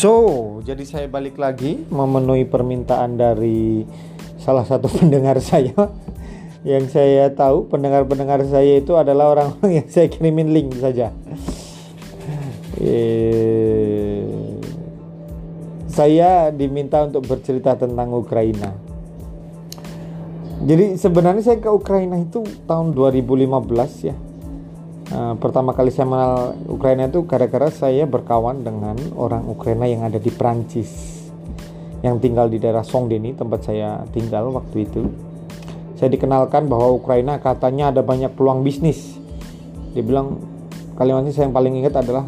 So, jadi saya balik lagi memenuhi permintaan dari salah satu pendengar saya yang saya tahu pendengar-pendengar saya itu adalah orang-orang yang saya kirimin link saja. Eh, saya diminta untuk bercerita tentang Ukraina. Jadi sebenarnya saya ke Ukraina itu tahun 2015 ya Uh, pertama kali saya mengenal Ukraina itu gara-gara saya berkawan dengan orang Ukraina yang ada di Prancis yang tinggal di daerah Songdeni tempat saya tinggal waktu itu. Saya dikenalkan bahwa Ukraina katanya ada banyak peluang bisnis. Dia bilang kalimatnya saya yang paling ingat adalah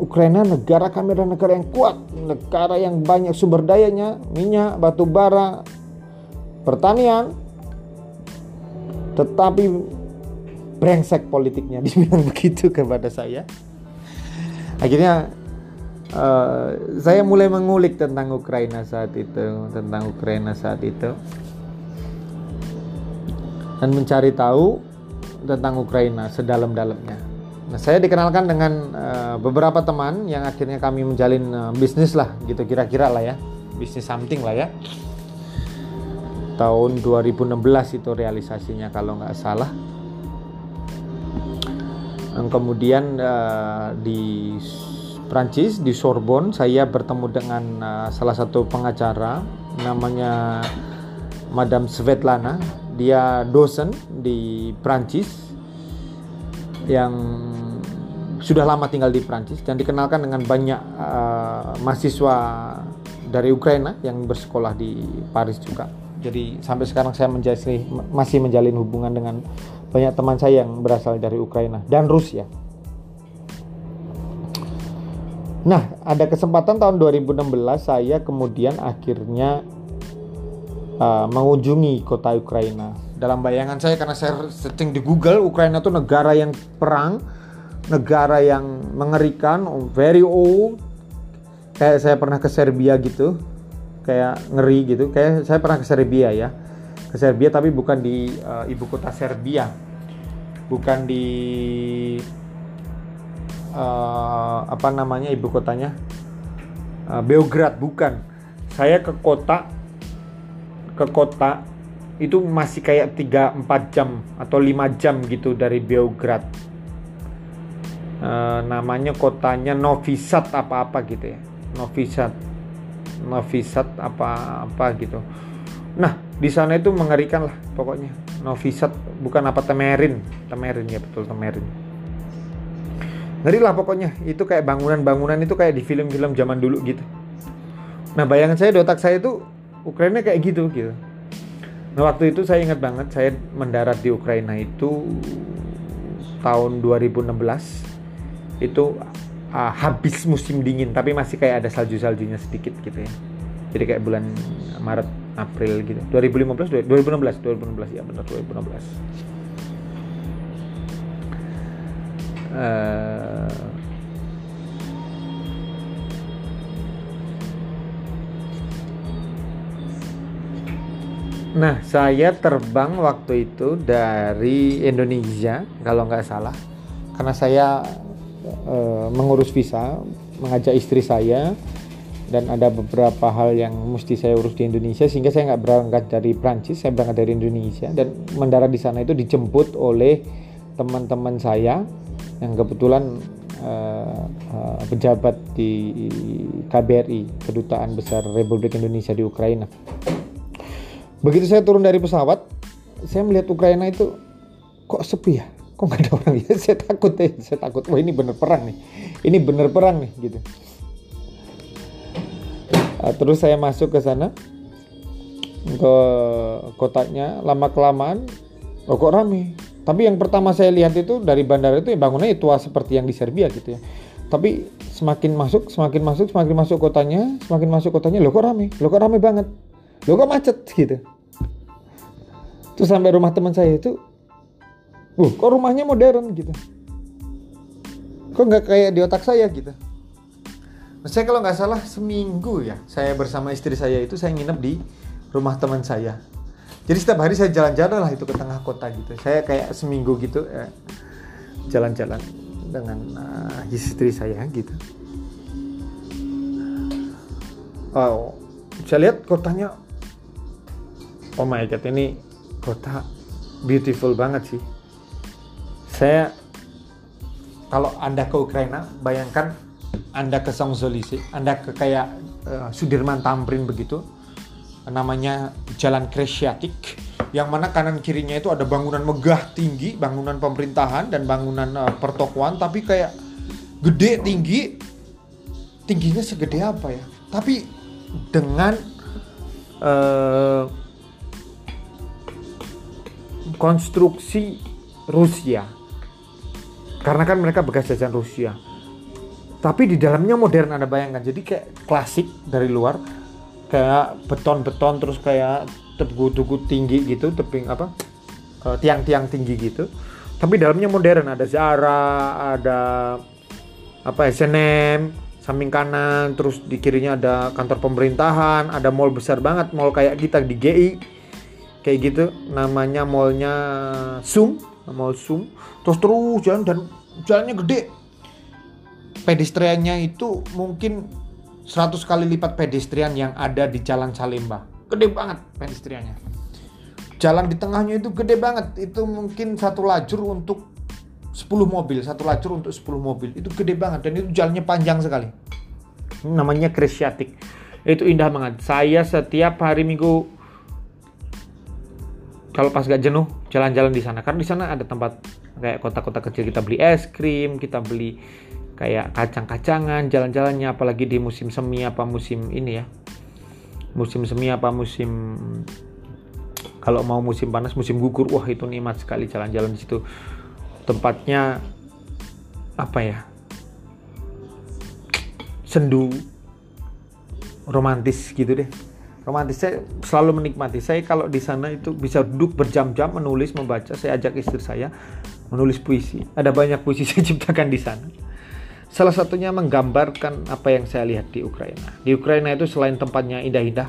Ukraina negara kami adalah negara yang kuat, negara yang banyak sumber dayanya, minyak, batu bara, pertanian, tetapi brengsek politiknya. Dibilang begitu kepada saya. Akhirnya uh, saya mulai mengulik tentang Ukraina saat itu tentang Ukraina saat itu. Dan mencari tahu tentang Ukraina sedalam-dalamnya. Nah saya dikenalkan dengan uh, beberapa teman yang akhirnya kami menjalin uh, bisnis lah gitu kira-kira lah ya. Bisnis something lah ya. Tahun 2016 itu realisasinya kalau nggak salah kemudian uh, di Prancis di Sorbonne saya bertemu dengan uh, salah satu pengacara namanya Madame Svetlana dia dosen di Prancis yang sudah lama tinggal di Prancis dan dikenalkan dengan banyak uh, mahasiswa dari Ukraina yang bersekolah di Paris juga. Jadi sampai sekarang saya masih menjalin hubungan dengan banyak teman saya yang berasal dari Ukraina dan Rusia. Nah, ada kesempatan tahun 2016 saya kemudian akhirnya uh, mengunjungi kota Ukraina. Dalam bayangan saya karena saya searching di Google, Ukraina itu negara yang perang, negara yang mengerikan, very old. Kayak saya pernah ke Serbia gitu, kayak ngeri gitu. Kayak saya pernah ke Serbia ya Serbia tapi bukan di uh, ibu kota Serbia. Bukan di uh, apa namanya ibu kotanya? Uh, Beograd bukan. Saya ke kota ke kota itu masih kayak 3-4 jam atau 5 jam gitu dari Beograd uh, namanya kotanya Novi Sad apa-apa gitu ya. Novi Sad. Novi Sad apa-apa gitu nah di sana itu mengerikan lah pokoknya. Novi Sad bukan apa Temerin. Temerin ya betul Temerin. Ngeri lah pokoknya. Itu kayak bangunan-bangunan itu kayak di film-film zaman dulu gitu. Nah bayangan saya di otak saya itu Ukraina kayak gitu gitu. Nah waktu itu saya ingat banget saya mendarat di Ukraina itu tahun 2016 itu uh, habis musim dingin tapi masih kayak ada salju-saljunya sedikit gitu ya. Jadi kayak bulan Maret April gitu. 2015 2016 2016 ya benar 2016 uh, Nah, saya terbang waktu itu dari Indonesia, kalau nggak salah, karena saya uh, mengurus visa, mengajak istri saya dan ada beberapa hal yang mesti saya urus di Indonesia sehingga saya nggak berangkat dari Prancis saya berangkat dari Indonesia. Dan mendarat di sana itu dijemput oleh teman-teman saya yang kebetulan uh, uh, pejabat di KBRI kedutaan besar Republik Indonesia di Ukraina. Begitu saya turun dari pesawat saya melihat Ukraina itu kok sepi ya? Kok nggak ada orang? Ya saya takut ya saya takut wah ini bener perang nih. Ini bener perang nih gitu Ah, terus saya masuk ke sana ke kotanya lama kelamaan oh kok rame? Tapi yang pertama saya lihat itu dari bandara itu ya bangunannya tua seperti yang di Serbia gitu ya. Tapi semakin masuk semakin masuk semakin masuk kotanya semakin masuk kotanya lo kok rame? Lo kok rame banget? Lo kok macet? Gitu. Terus sampai rumah teman saya itu uh kok rumahnya modern? Gitu. Kok nggak kayak di otak saya? Gitu saya kalau nggak salah seminggu ya saya bersama istri saya itu saya nginep di rumah teman saya. Jadi setiap hari saya jalan-jalan lah itu ke tengah kota gitu. Saya kayak seminggu gitu jalan jalan-jalan dengan uh, istri saya gitu. Oh, saya lihat kotanya oh my god ini kota beautiful banget sih. Saya kalau anda ke Ukraina bayangkan anda ke Champs-Élysées anda ke kayak uh, Sudirman Tamrin begitu namanya Jalan Kresiatik yang mana kanan kirinya itu ada bangunan megah tinggi, bangunan pemerintahan dan bangunan uh, pertokoan tapi kayak gede tinggi. Tingginya segede apa ya? Tapi dengan uh, konstruksi Rusia. Karena kan mereka bekas jajan Rusia. Tapi di dalamnya modern Anda bayangkan. Jadi kayak klasik dari luar kayak beton-beton terus kayak tugu-tugu tinggi gitu tebing apa uh, tiang-tiang tinggi gitu. Tapi dalamnya modern ada Zara ada apa SNM samping kanan terus di kirinya ada kantor pemerintahan ada mall besar banget mall kayak kita di GI kayak gitu. Namanya mallnya Sum mall Sum terus terus jalan dan jalannya gede pedestriannya itu mungkin 100 kali lipat pedestrian yang ada di Jalan Salemba. Gede banget pedestriannya. Jalan di tengahnya itu gede banget. Itu mungkin satu lajur untuk 10 mobil satu lajur untuk 10 mobil. Itu gede banget dan itu jalannya panjang sekali. Namanya Kresiatik itu indah banget. Saya setiap hari minggu kalau pas gak jenuh jalan-jalan di sana. Karena di sana ada tempat kayak kota-kota kecil. Kita beli es krim kita beli kayak kacang-kacangan jalan-jalannya apalagi di musim semi apa musim ini ya. Musim semi apa musim kalau mau musim panas musim gugur wah itu nikmat sekali jalan-jalan di situ. Tempatnya apa ya sendu romantis gitu deh. Romantis saya selalu menikmati. Saya kalau di sana itu bisa duduk berjam-jam menulis membaca. Saya ajak istri saya menulis puisi. Ada banyak puisi saya ciptakan di sana Salah satunya menggambarkan apa yang saya lihat di Ukraina. Di Ukraina itu selain tempatnya indah-indah,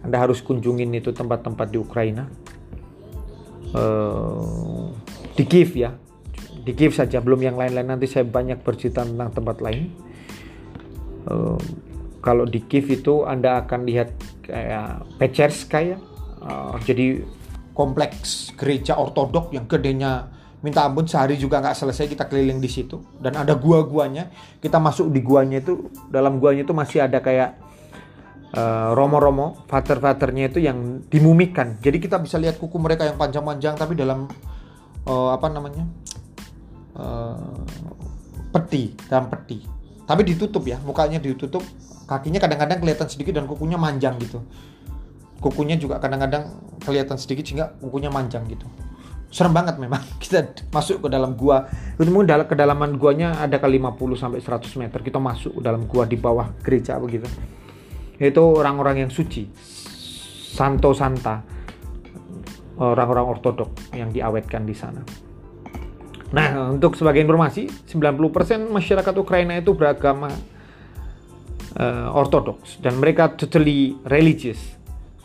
Anda harus kunjungin itu tempat-tempat di Ukraina. Uh, di Kiev ya, di Kiev saja, belum yang lain-lain. Nanti saya banyak bercerita tentang tempat lain. Uh, kalau di Kiev itu Anda akan lihat kayak Pecherskaya, uh, jadi kompleks gereja ortodok yang gedenya minta ampun sehari juga nggak selesai kita keliling di situ. Dan ada gua-guanya. Kita masuk di guanya itu dalam guanya itu masih ada kayak uh, romo-romo father-fathernya itu yang dimumikan. Jadi kita bisa lihat kuku mereka yang panjang-panjang tapi dalam uh, apa namanya uh, peti dalam peti. Tapi ditutup ya mukanya ditutup. Kakinya kadang-kadang kelihatan sedikit dan kukunya manjang gitu. Kukunya juga kadang-kadang kelihatan sedikit sehingga kukunya manjang gitu serem banget memang. Kita masuk ke dalam gua. Itu mungkin dalam kedalaman guanya ada kali 50 sampai 100 meter. Kita masuk ke dalam gua di bawah gereja begitu. Itu orang-orang yang suci. Santo santa. Orang-orang ortodok yang diawetkan di sana. Nah untuk sebagai informasi 90% masyarakat Ukraina itu beragama uh, ortodoks. Dan mereka totally religious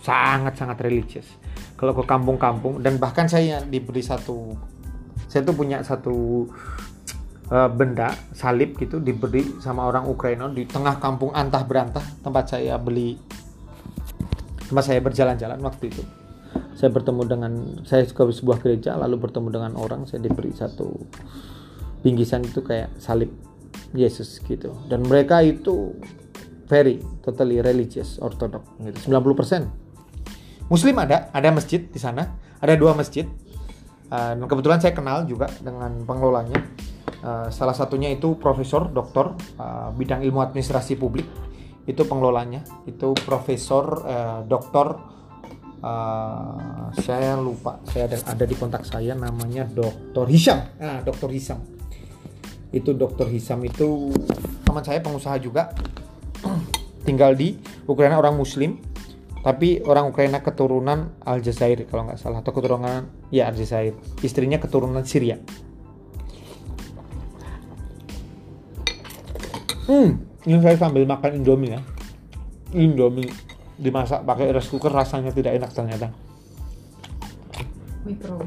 sangat-sangat religious kalau ke kampung-kampung dan bahkan saya diberi satu saya tuh punya satu uh, benda salib gitu diberi sama orang Ukraina di tengah kampung antah berantah tempat saya beli tempat saya berjalan-jalan waktu itu. Saya bertemu dengan saya ke sebuah gereja lalu bertemu dengan orang saya diberi satu bingkisan itu kayak salib Yesus gitu. Dan mereka itu very totally religious orthodox gitu 90% Muslim ada, ada masjid di sana, ada dua masjid. Uh, kebetulan saya kenal juga dengan pengelolanya. Uh, salah satunya itu profesor, doktor uh, bidang ilmu administrasi publik. Itu pengelolanya, itu profesor, uh, doktor. Uh, saya lupa, saya ada, ada di kontak saya namanya Dokter Hisam. Nah, Dokter Hisam. Itu Dokter Hisam itu teman saya pengusaha juga, tinggal di Ukraina orang Muslim tapi orang Ukraina keturunan Aljazair kalau nggak salah atau keturunan ya Aljazair. Istrinya keturunan Syria. Hmm ini saya sambil makan Indomie ya. Indomie dimasak pakai rice cooker rasanya tidak enak ternyata. Mikro.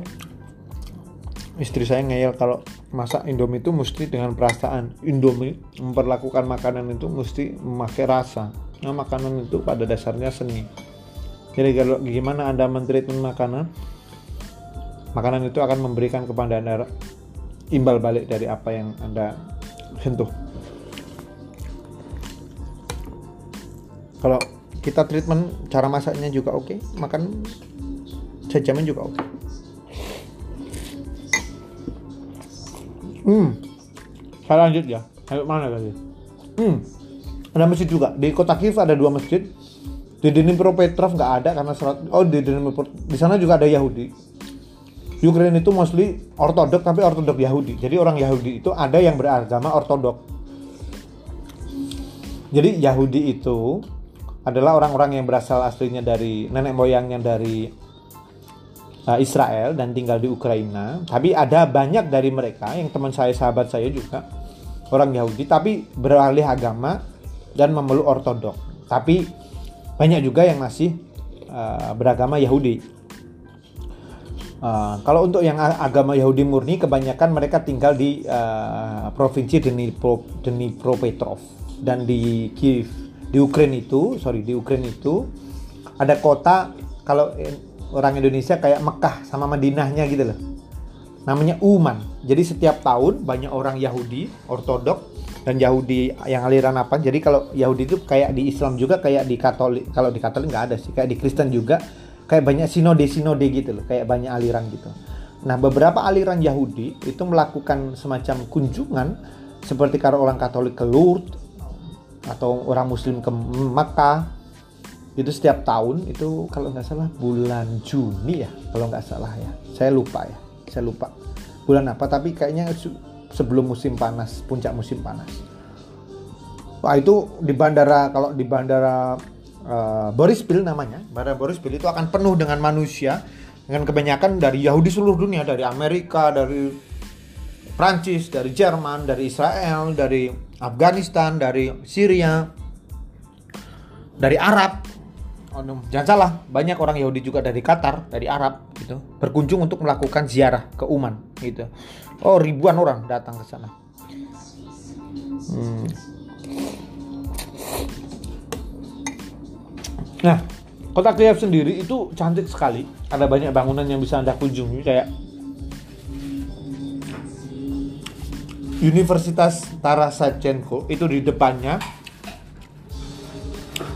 istri saya ngeyel kalau masak Indomie itu mesti dengan perasaan. Indomie memperlakukan makanan itu mesti memakai rasa. Nah, makanan itu pada dasarnya seni jadi kalau gimana anda mentreatment makanan makanan itu akan memberikan kepada anda imbal balik dari apa yang anda sentuh. Kalau kita treatment cara masaknya juga oke okay, makan sejamin juga oke. Okay. hmm. Saya lanjut ya. Ayo mana tadi? Hmm. Ada masjid juga. Di kota Kiev ada dua masjid di Dnipro-Petrov nggak ada karena serat oh di Dnipro di sana juga ada Yahudi. Ukraine itu mostly ortodok tapi ortodok Yahudi. Jadi orang Yahudi itu ada yang beragama ortodok. Jadi Yahudi itu adalah orang-orang yang berasal aslinya dari nenek moyangnya dari uh, Israel dan tinggal di Ukraina. Tapi ada banyak dari mereka yang teman saya sahabat saya juga orang Yahudi tapi beralih agama dan memeluk ortodok. Tapi banyak juga yang masih uh, beragama Yahudi Uh, kalau untuk yang agama Yahudi murni, kebanyakan mereka tinggal di uh, provinsi Dnipro, Dnipropetrov dan di Kiev. Di Ukraina itu, sorry, di Ukraina itu ada kota kalau orang Indonesia kayak Mekah sama Madinahnya gitu loh. Namanya Uman. Jadi setiap tahun banyak orang Yahudi ortodok dan Yahudi yang aliran apa. Jadi kalau Yahudi itu kayak di Islam juga kayak di Katolik. Kalau di Katolik nggak ada sih. Kayak di Kristen juga kayak banyak sinode-sinode gitu loh, kayak banyak aliran gitu. Nah, beberapa aliran Yahudi itu melakukan semacam kunjungan seperti kalau orang Katolik ke Lourdes atau orang Muslim ke Makkah itu setiap tahun itu kalau nggak salah bulan Juni ya kalau nggak salah ya saya lupa ya saya lupa bulan apa tapi kayaknya sebelum musim panas puncak musim panas wah itu di bandara kalau di bandara uh, Boris Bill namanya. Bandara Boris Bill itu akan penuh dengan manusia dengan kebanyakan dari Yahudi seluruh dunia, dari Amerika, dari Prancis, dari Jerman, dari Israel, dari Afghanistan, dari Syria, dari Arab. Oh, jangan salah, banyak orang Yahudi juga dari Qatar, dari Arab gitu, berkunjung untuk melakukan ziarah ke Uman gitu. Oh, ribuan orang datang ke sana. Hmm. Nah, kota Kiev sendiri itu cantik sekali. Ada banyak bangunan yang bisa Anda kunjungi kayak Universitas Taras Shevchenko itu di depannya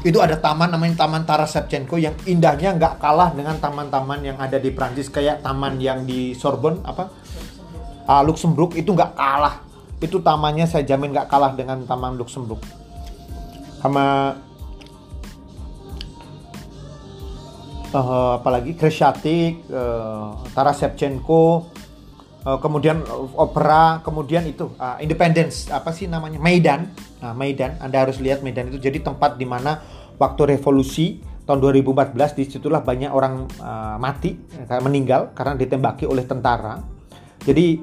itu ada taman namanya Taman Taras Shevchenko yang indahnya nggak kalah dengan taman-taman yang ada di Prancis. Kayak taman yang di Sorbonne apa? Uh, Luxembourg itu nggak kalah. Itu tamannya saya jamin nggak kalah dengan taman Luxembourg. Sama uh, apalagi Kreshatik, uh, Taras Shevchenko, uh, kemudian opera, kemudian itu uh, Independence apa sih namanya Maidan, nah, Maidan, Anda harus lihat Maidan itu jadi tempat di mana waktu revolusi tahun 2014 di situlah banyak orang uh, mati meninggal karena ditembaki oleh tentara. Jadi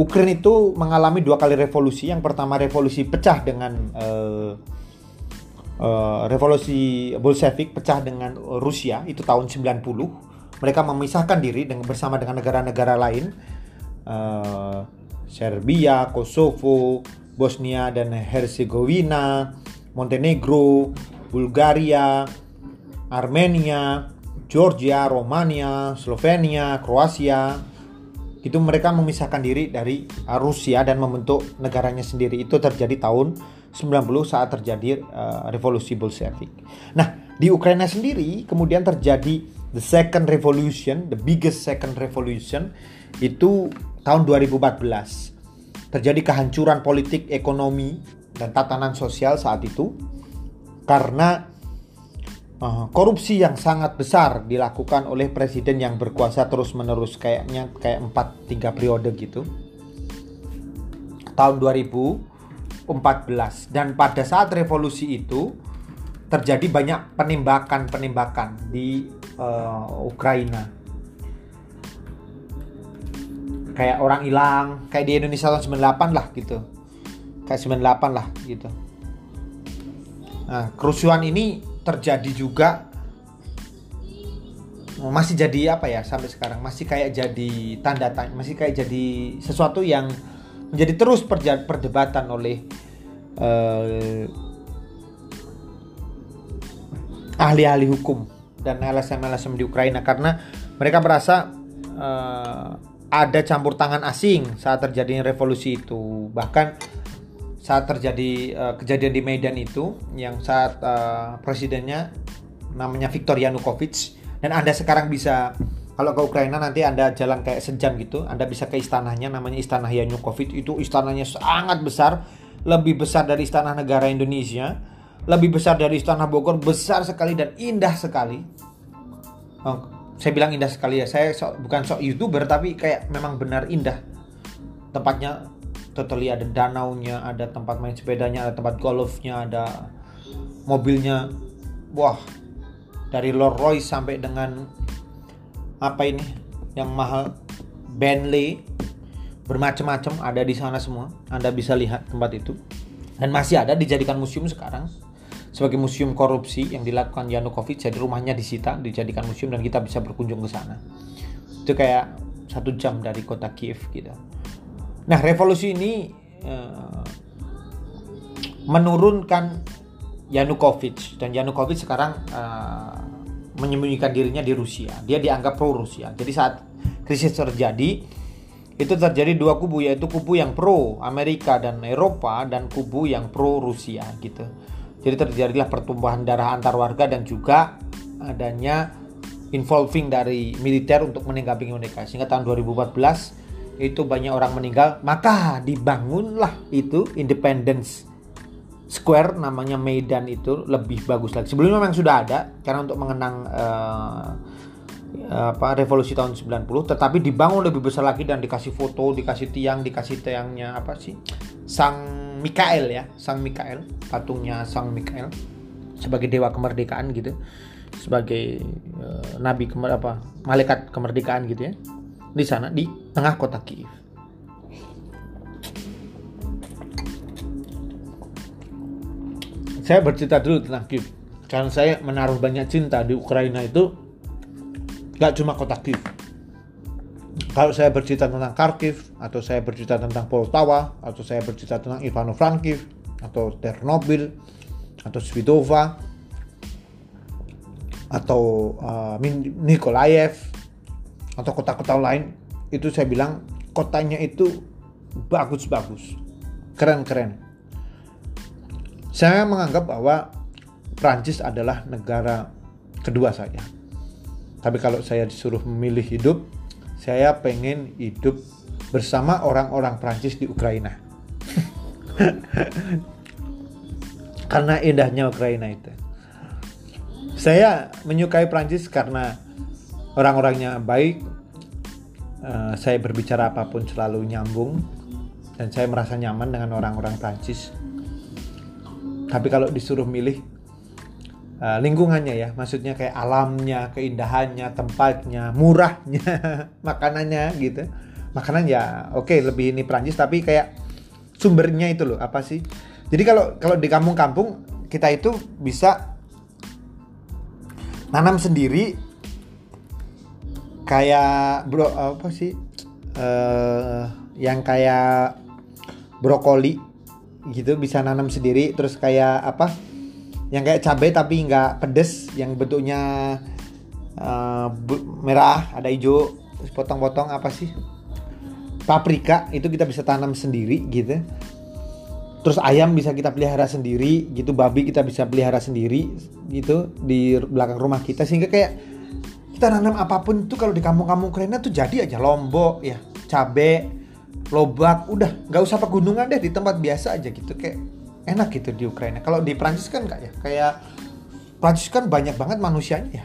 Ukraina itu mengalami dua kali revolusi. Yang pertama revolusi pecah dengan uh, uh, revolusi Bolshevik pecah dengan Rusia itu tahun 90 mereka memisahkan diri dengan bersama dengan negara-negara lain uh, Serbia, Kosovo, Bosnia dan Herzegovina, Montenegro, Bulgaria, Armenia, Georgia, Romania, Slovenia, Kroasia. Itu mereka memisahkan diri dari Rusia dan membentuk negaranya sendiri. Itu terjadi tahun 90 saat terjadi uh, revolusi Bolshevik. Nah, di Ukraina sendiri kemudian terjadi the second revolution, the biggest second revolution itu tahun 2014. Terjadi kehancuran politik, ekonomi dan tatanan sosial saat itu karena uh, korupsi yang sangat besar dilakukan oleh presiden yang berkuasa terus-menerus kayaknya kayak 4 3 periode gitu. Tahun 2000 14 dan pada saat revolusi itu terjadi banyak penembakan-penembakan di uh, Ukraina. Kayak orang hilang, kayak di Indonesia tahun 98 lah gitu. Kayak 98 lah gitu. Nah, kerusuhan ini terjadi juga masih jadi apa ya sampai sekarang masih kayak jadi tanda tanya masih kayak jadi sesuatu yang menjadi terus perdebatan oleh uh, ahli-ahli hukum dan LSM-LSM di Ukraina karena mereka merasa uh, ada campur tangan asing saat terjadinya revolusi itu. Bahkan saat terjadi uh, kejadian di Medan itu yang saat uh, presidennya namanya Viktor Yanukovych dan Anda sekarang bisa kalau ke Ukraina nanti Anda jalan kayak sejam gitu Anda bisa ke istananya namanya Istana Yanukovych. Itu istananya sangat besar lebih besar dari istana negara Indonesia lebih besar dari istana Bogor besar sekali dan indah sekali. Oh, saya bilang indah sekali ya saya so, bukan sok youtuber tapi kayak memang benar indah tempatnya totally ada danaunya, ada tempat main sepedanya, ada tempat golfnya, ada mobilnya. Wah, dari Rolls Royce sampai dengan apa ini yang mahal Bentley bermacam-macam ada di sana semua. Anda bisa lihat tempat itu. Dan masih ada dijadikan museum sekarang sebagai museum korupsi yang dilakukan Yanukovych jadi rumahnya disita dijadikan museum dan kita bisa berkunjung ke sana itu kayak satu jam dari kota Kiev gitu Nah, revolusi ini uh, menurunkan Yanukovych dan Yanukovych sekarang uh, menyembunyikan dirinya di Rusia. Dia dianggap pro Rusia. Jadi saat krisis terjadi itu terjadi dua kubu yaitu kubu yang pro Amerika dan Eropa dan kubu yang pro Rusia gitu. Jadi terjadilah pertumbuhan darah antar warga dan juga adanya involving dari militer untuk meninggalkan mereka. Sehingga tahun 2014 itu banyak orang meninggal, maka dibangunlah itu Independence Square namanya Medan itu lebih bagus lagi. Sebelumnya memang sudah ada karena untuk mengenang uh, apa revolusi tahun 90 tetapi dibangun lebih besar lagi dan dikasih foto, dikasih tiang, dikasih tiangnya apa sih? Sang Mikael ya, Sang Mikael, patungnya Sang Mikael sebagai dewa kemerdekaan gitu. Sebagai uh, nabi kemer apa? malaikat kemerdekaan gitu ya di sana di tengah kota Kiev. Saya bercerita dulu tentang Kiev karena saya menaruh banyak cinta di Ukraina itu gak cuma kota Kiev. Kalau saya bercerita tentang Kharkiv atau saya bercerita tentang Poltawa atau saya bercerita tentang Ivano-Frankiv atau Ternobyl atau Svidova atau uh, Nikolaev atau kota-kota lain itu saya bilang kotanya itu bagus-bagus keren-keren. Saya menganggap bahwa Prancis adalah negara kedua saya. Tapi kalau saya disuruh memilih hidup saya pengen hidup bersama orang-orang Prancis di Ukraina. Karena indahnya Ukraina itu. Saya menyukai Prancis karena orang-orangnya baik uh, saya berbicara apa pun selalu nyambung dan saya merasa nyaman dengan orang-orang Prancis. Tapi kalau disuruh milih uh, lingkungannya ya maksudnya kayak alamnya keindahannya tempatnya murahnya makanannya gitu. Makanan ya oke okay, lebih ini Prancis tapi kayak sumbernya itu loh apa sih? Jadi kalau kalau di kampung-kampung kita itu bisa nanam sendiri kayak bro apa sih? Uh, yang kayak brokoli gitu bisa nanam sendiri terus kayak apa yang kayak cabai tapi nggak pedes yang bentuknya uh, merah ada hijau terus potong-potong apa sih? Paprika itu kita bisa tanam sendiri gitu. Terus ayam bisa kita pelihara sendiri gitu babi kita bisa pelihara sendiri gitu di belakang rumah kita. Sehingga kayak kita nanam apa pun itu kalau di kampung-kampung Ukraina tuh jadi aja lombok ya cabe lobak udah. Nggak usah pegunungan deh di tempat biasa aja gitu kayak enak gitu di Ukraina. Kalau di Prancis kan nggak ya? Kayak Prancis kan banyak banget manusianya ya.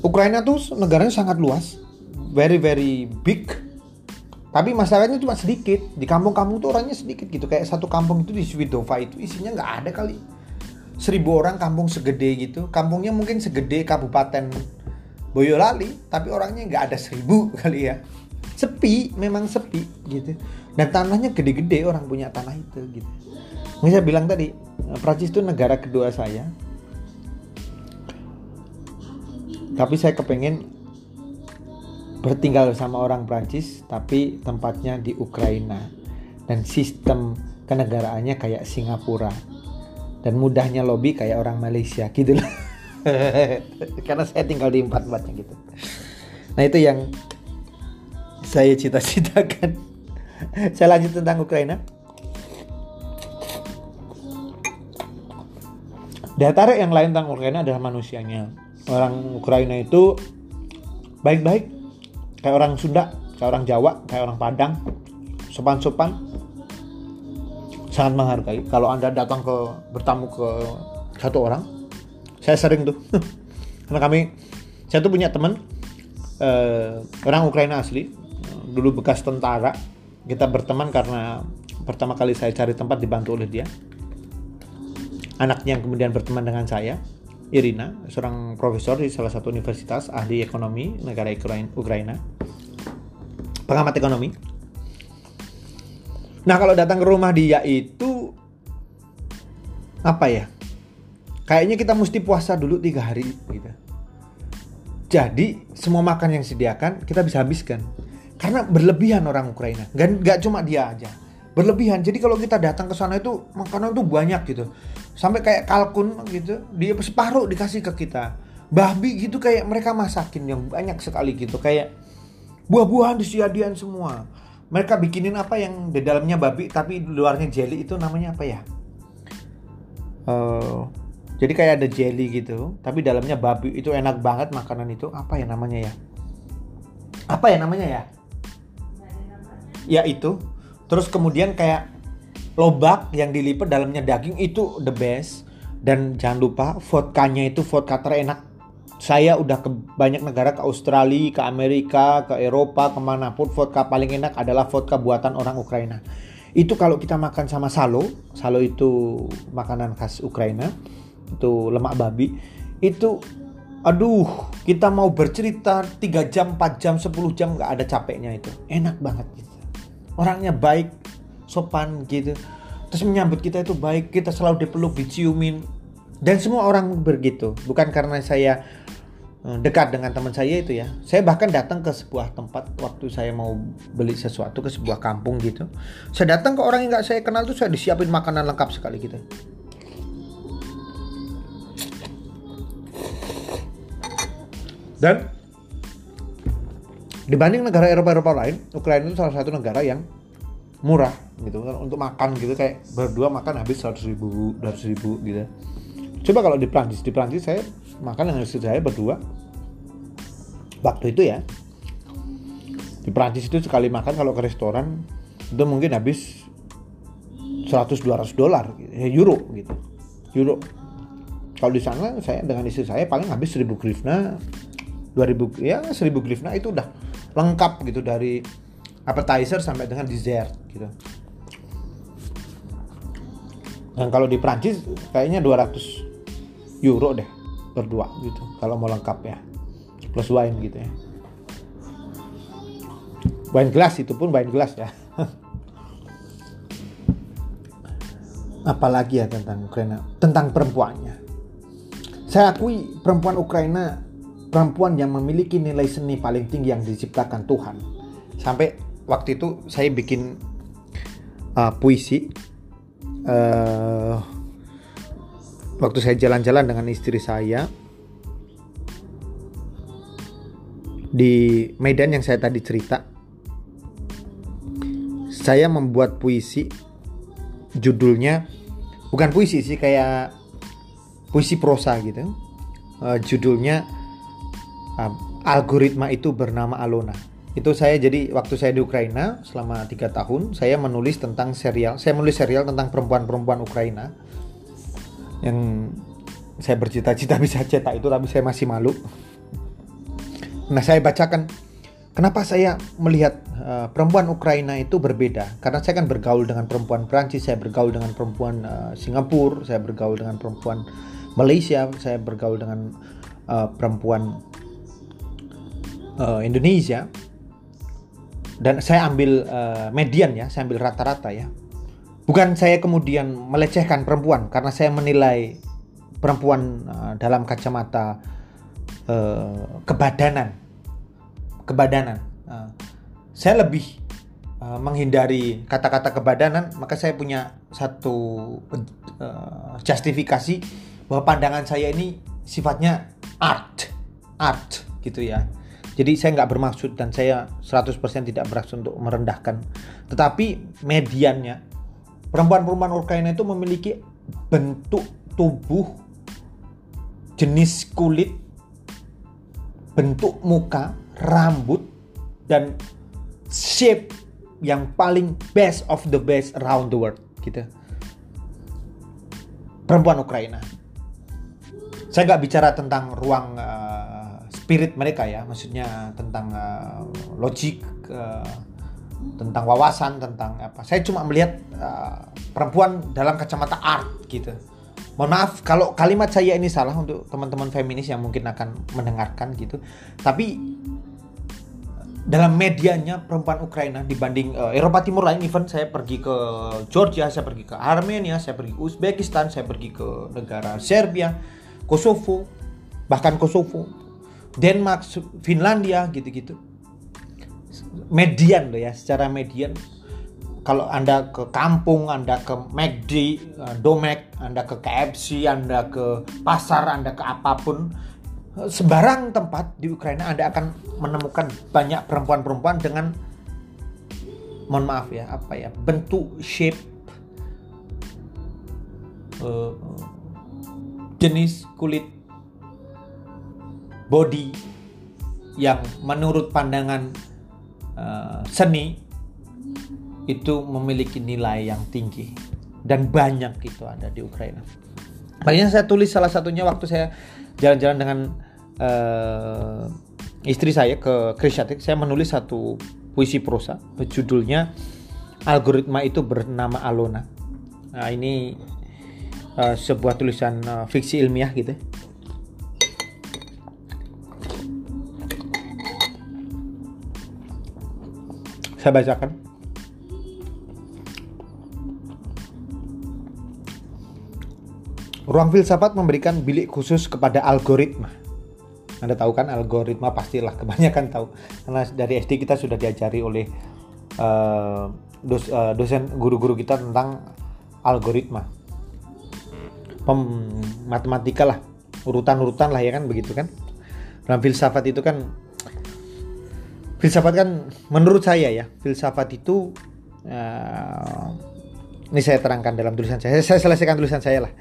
Ukraina tuh negaranya sangat luas. Very very big. Tapi masalahnya cuma sedikit. Di kampung-kampung tuh orangnya sedikit gitu. Kayak satu kampung itu di Swidova itu isinya nggak ada kali. Seribu orang kampung segede gitu. Kampungnya mungkin segede kabupaten Boyolali tapi orangnya nggak ada seribu kali ya. Sepi memang sepi gitu dan tanahnya gede-gede orang punya tanah itu gitu. Ini saya bilang tadi Prancis itu negara kedua saya. Tapi saya kepengen bertinggal sama orang Prancis tapi tempatnya di Ukraina. Dan sistem kenegaraannya kayak Singapura. Dan mudahnya lobby kayak orang Malaysia gitu loh. Karena saya tinggal di empat empatnya gitu. Nah itu yang saya cita-citakan saya lanjut tentang Ukraina tarik yang lain tentang Ukraina adalah manusianya. Orang Ukraina itu baik-baik, kayak orang Sunda, kayak orang Jawa, kayak orang Padang, sopan-sopan, sangat menghargai. Kalau anda datang ke bertamu ke satu orang, saya sering tuh, karena kami, saya tuh punya teman uh, orang Ukraina asli, dulu bekas tentara. Kita berteman karena pertama kali saya cari tempat dibantu oleh dia anaknya yang kemudian berteman dengan saya, Irina, seorang profesor di salah satu universitas ahli ekonomi negara Ukraina, pengamat ekonomi. Nah kalau datang ke rumah dia itu apa ya? Kayaknya kita mesti puasa dulu tiga hari gitu. Jadi semua makan yang disediakan kita bisa habiskan karena berlebihan orang Ukraina. Gak, gak cuma dia aja berlebihan. Jadi kalau kita datang ke sana itu makanan tuh banyak gitu. Sampai kayak kalkun gitu, dia separuh dikasih ke kita. Babi gitu kayak mereka masakin yang banyak sekali gitu kayak buah-buahan disediain semua. Mereka bikinin apa yang di dalamnya babi tapi di luarnya jelly itu namanya apa ya? Uh, jadi kayak ada jelly gitu, tapi dalamnya babi itu enak banget makanan itu. Apa ya namanya ya? Apa ya namanya ya? Ya itu terus kemudian kayak lobak yang dilipat dalamnya daging itu the best dan jangan lupa vodkanya itu vodka terenak saya udah ke banyak negara ke Australia, ke Amerika, ke Eropa, ke mana pun vodka paling enak adalah vodka buatan orang Ukraina. Itu kalau kita makan sama salo, salo itu makanan khas Ukraina, itu lemak babi, itu aduh kita mau bercerita 3 jam, 4 jam, 10 jam nggak ada capeknya itu. Enak banget gitu orangnya baik sopan gitu. Terus menyambut kita itu baik kita selalu dipeluk diciumin. Dan semua orang begitu bukan karena saya eh, dekat dengan teman saya itu ya. Saya bahkan datang ke sebuah tempat waktu saya mau beli sesuatu ke sebuah kampung gitu. Saya datang ke orang yang nggak saya kenal tuh saya disiapin makanan lengkap sekali gitu. Dan dibanding negara Eropa-Eropa lain, Ukraina itu salah satu negara yang murah gitu kan untuk makan gitu kayak berdua makan habis seratus ribu ratus ribu gitu. Coba kalau di Prancis di Prancis saya makan dengan istri saya berdua. Waktu itu ya di Prancis itu sekali makan kalau ke restoran itu mungkin habis 100-200 dolar ya, euro gitu euro. Kalau di sana saya dengan istri saya paling habis 1000 grivna 2000 ya 1000 grivna itu udah lengkap gitu dari appetizer sampai dengan dessert gitu. Dan kalau di Prancis kayaknya 200 euro deh berdua gitu kalau mau lengkap ya. Plus wine gitu ya. Wine glass itu pun wine glass ya. Apalagi ya tentang Ukraina tentang perempuannya. Saya akui perempuan Ukraina perempuan yang memiliki nilai seni paling tinggi yang diciptakan Tuhan. Sampai waktu itu saya bikin uh, puisi. Uh, waktu saya jalan-jalan dengan istri saya di Medan yang saya tadi cerita. Saya membuat puisi judulnya bukan puisi sih kayak puisi prosa gitu. Uh, judulnya uh, algoritma itu bernama Alona. Itu saya jadi waktu saya di Ukraina selama tiga tahun saya menulis tentang serial. Saya menulis serial tentang perempuan-perempuan Ukraina yang saya bercita-cita bisa cetak itu tapi saya masih malu. Nah saya bacakan kenapa saya melihat uh, perempuan Ukraina itu berbeda karena saya kan bergaul dengan perempuan Prancis, saya bergaul dengan perempuan uh, Singapura, saya bergaul dengan perempuan Malaysia, saya bergaul dengan uh, perempuan uh, Indonesia dan saya ambil uh, median ya, saya ambil rata-rata ya. Bukan saya kemudian melecehkan perempuan karena saya menilai perempuan uh, dalam kacamata uh, kebadanan, kebadanan. Uh, saya lebih uh, menghindari kata-kata kebadanan, maka saya punya satu uh, justifikasi bahwa pandangan saya ini sifatnya art, art gitu ya. Jadi saya nggak bermaksud dan saya 100% tidak bermaksud untuk merendahkan. Tetapi mediannya perempuan-perempuan Ukraina itu memiliki bentuk tubuh, jenis kulit, bentuk muka, rambut, dan shape yang paling best of the best around the world gitu. Perempuan Ukraina. Saya nggak bicara tentang ruang uh, spirit mereka ya. Maksudnya tentang uh, logik uh, tentang wawasan tentang apa. Saya cuma melihat uh, perempuan dalam kacamata art gitu. Mohon maaf kalau kalimat saya ini salah untuk teman-teman feminis yang mungkin akan mendengarkan gitu. Tapi dalam medianya perempuan Ukraina dibanding uh, Eropa Timur lain even saya pergi ke Georgia saya pergi ke Armenia saya pergi ke Uzbekistan saya pergi ke negara Serbia Kosovo bahkan Kosovo Denmark, Finlandia gitu-gitu. Median loh ya, secara median. Kalau Anda ke kampung, Anda ke McD, eh, Domek, Anda ke KFC, Anda ke pasar, Anda ke apa pun, sembarang tempat di Ukraina Anda akan menemukan banyak perempuan-perempuan dengan mohon maaf ya, apa ya, bentuk shape uh, jenis kulit body yang menurut pandangan uh, seni itu memiliki nilai yang tinggi dan banyak itu ada di Ukraina. Makanya saya tulis salah satunya waktu saya jalan-jalan dengan uh, istri saya ke Krisyatik, saya menulis satu puisi prosa, judulnya Algoritma itu bernama Alona. Nah ini uh, sebuah tulisan uh, fiksi ilmiah gitu. Saya bacakan. Ruang filsafat memberikan bilik khusus kepada algoritma. Anda tahu kan algoritma pastilah kebanyakan tahu karena dari SD kita sudah diajari oleh uh, dos, uh, dosen guru-guru kita tentang algoritma. Pem, matematika lah, urutan-urutan lah ya kan begitu kan. Dalam filsafat itu kan filsafat kan menurut saya ya filsafat itu uh, ini saya terangkan dalam tulisan saya. Saya selesaikan tulisan saya lah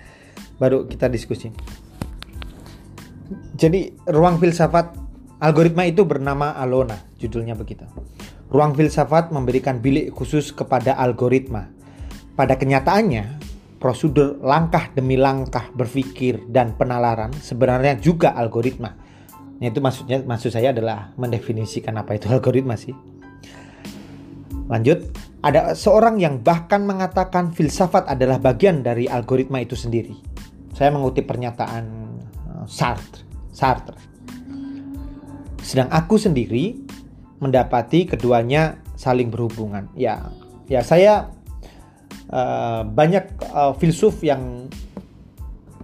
baru kita diskusi. Jadi ruang filsafat algoritma itu bernama Alona judulnya begitu. Ruang filsafat memberikan bilik khusus kepada algoritma. Pada kenyataannya prosedur langkah demi langkah berpikir dan penalaran sebenarnya juga algoritma Nah, itu maksudnya maksud saya adalah mendefinisikan apa itu algoritma sih. Lanjut, ada seorang yang bahkan mengatakan filsafat adalah bagian dari algoritma itu sendiri. Saya mengutip pernyataan eh, Sartre. Sartre. Sedang aku sendiri mendapati keduanya saling berhubungan. Ya, ya saya uh, banyak uh, filsuf yang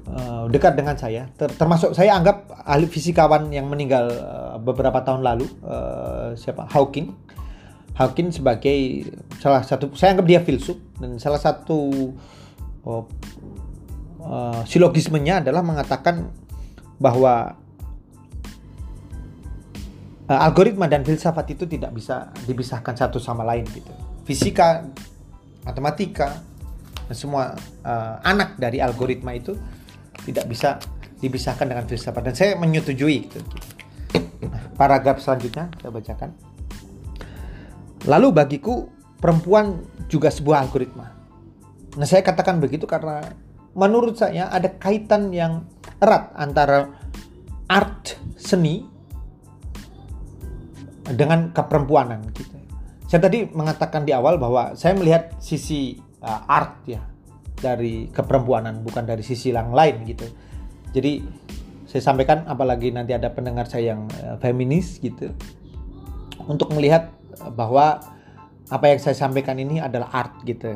uh, dekat dengan saya. Ter termasuk saya anggap ahli fisikawan yang meninggal uh, beberapa tahun lalu uh, siapa? Hawking. Hawking sebagai salah satu saya anggap dia filsuf dan salah satu uh, uh, silogismenya adalah mengatakan bahwa uh, algoritma dan filsafat itu tidak bisa dipisahkan satu sama lain gitu. Fisika matematika semua uh, anak dari algoritma itu tidak bisa dipisahkan dengan filsafat dan saya menyetujui itu. Nah, paragraf selanjutnya saya bacakan. Lalu bagiku perempuan juga sebuah algoritma. Nah, saya katakan begitu karena menurut saya ada kaitan yang erat antara art seni dengan keperempuanan gitu. Saya tadi mengatakan di awal bahwa saya melihat sisi uh, art ya dari keperempuanan bukan dari sisi yang lain gitu. Jadi saya sampaikan apalagi nanti ada pendengar saya yang uh, feminis gitu untuk melihat bahwa apa yang saya sampaikan ini adalah art gitu.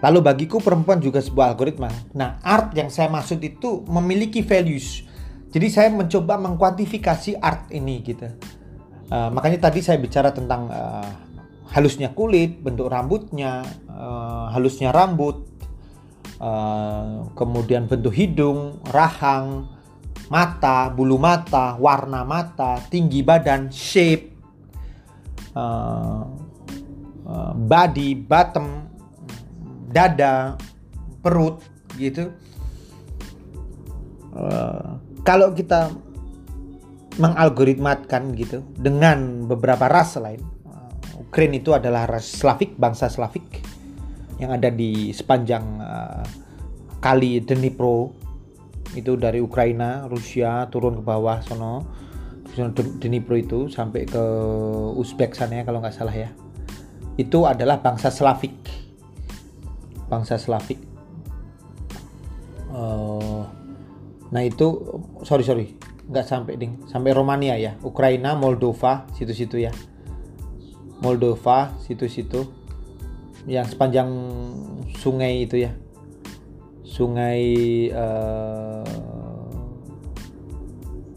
Lalu bagiku perempuan juga sebuah algoritma. Nah art yang saya maksud itu memiliki values. Jadi saya mencoba mengkuantifikasi art ini gitu. Uh, makanya tadi saya bicara tentang uh, halusnya kulit, bentuk rambutnya, uh, halusnya rambut, uh, kemudian bentuk hidung, rahang, mata, bulu mata, warna mata, tinggi badan, shape, uh, body, bottom, dada, perut, gitu. Uh, kalau kita mengalgoritmatkan gitu dengan beberapa ras lain Ukraine itu adalah ras Slavik, bangsa Slavik yang ada di sepanjang uh, kali Dnipro itu dari Ukraina, Rusia turun ke bawah sono Dnipro itu sampai ke Uzbek sana ya kalau nggak salah ya. Itu adalah bangsa Slavik. Bangsa Slavik. Uh, nah itu sorry sorry nggak sampai ding sampai Romania ya Ukraina Moldova situ-situ ya Moldova situ-situ yang sepanjang sungai itu ya. Sungai uh,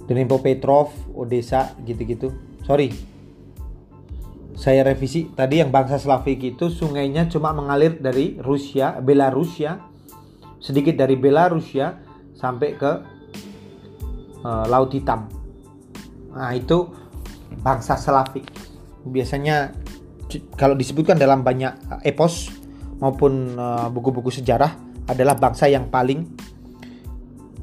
Dnipro Petrov Odessa gitu-gitu. Sorry. Saya revisi tadi yang bangsa Slavik itu sungainya cuma mengalir dari Rusia Belarusia sedikit dari Belarusia sampai ke uh, Laut Hitam. Nah itu bangsa Slavik. Biasanya kalau disebutkan dalam banyak epos maupun eh, buku-buku uh, sejarah adalah bangsa yang paling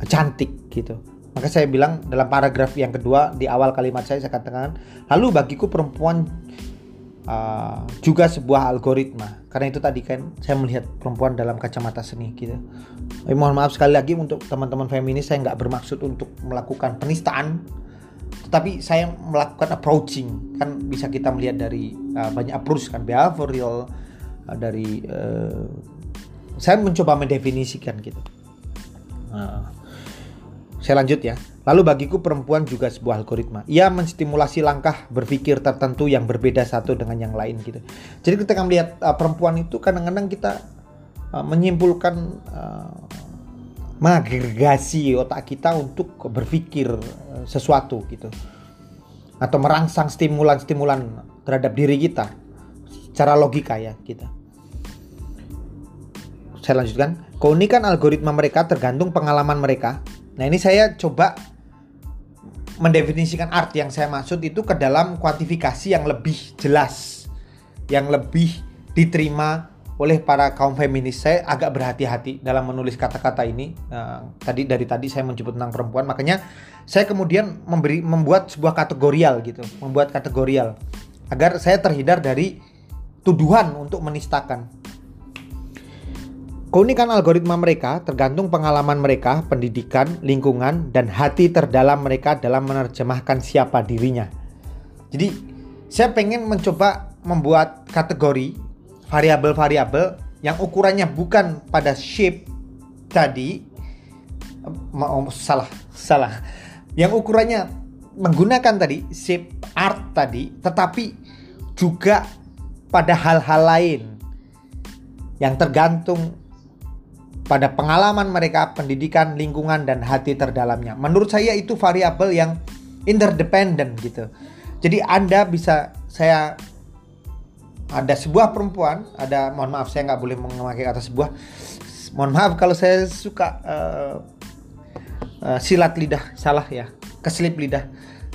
cantik gitu. Maka saya bilang dalam paragraf yang kedua di awal kalimat saya saya katakan, lalu bagiku perempuan uh, juga sebuah algoritma. Karena itu tadi kan saya melihat perempuan dalam kacamata seni gitu. Eh, mohon maaf sekali lagi untuk teman-teman feminis saya nggak bermaksud untuk melakukan penistaan tetapi saya melakukan approaching. Kan bisa kita melihat dari uh, banyak approach kan. Behavioral uh, dari uh, saya mencoba mendefinisikan gitu. Uh, saya lanjut ya. Lalu bagiku perempuan juga sebuah algoritma. Ia menstimulasi langkah berpikir tertentu yang berbeda satu dengan yang lain gitu. Jadi ketika melihat uh, perempuan itu kadang-kadang kita uh, menyimpulkan uh, mengagregasi otak kita untuk berpikir eh, sesuatu gitu atau merangsang stimulan-stimulan terhadap diri kita secara logika ya kita. Saya lanjutkan. Keunikan algoritma mereka tergantung pengalaman mereka. Nah ini saya coba mendefinisikan art yang saya maksud itu ke dalam kuantifikasi yang lebih jelas, yang lebih diterima oleh para kaum feminis saya agak berhati-hati dalam menulis kata-kata ini. Uh, tadi dari tadi saya menyebut tentang perempuan. Makanya saya kemudian memberi membuat sebuah kategorial gitu. Membuat kategorial. Agar saya terhindar dari tuduhan untuk menistakan. Keunikan algoritma mereka tergantung pengalaman mereka, pendidikan, lingkungan, dan hati terdalam mereka dalam menerjemahkan siapa dirinya. Jadi, saya pengen mencoba membuat kategori variabel-variabel yang ukurannya bukan pada shape tadi oh, salah salah yang ukurannya menggunakan tadi shape art tadi tetapi juga pada hal-hal lain yang tergantung pada pengalaman mereka, pendidikan, lingkungan dan hati terdalamnya. Menurut saya itu variabel yang interdependent gitu. Jadi Anda bisa saya ada sebuah perempuan ada mohon maaf saya nggak boleh memakai kata sebuah. Mohon maaf kalau saya suka uh, uh, silat lidah salah ya keselip lidah.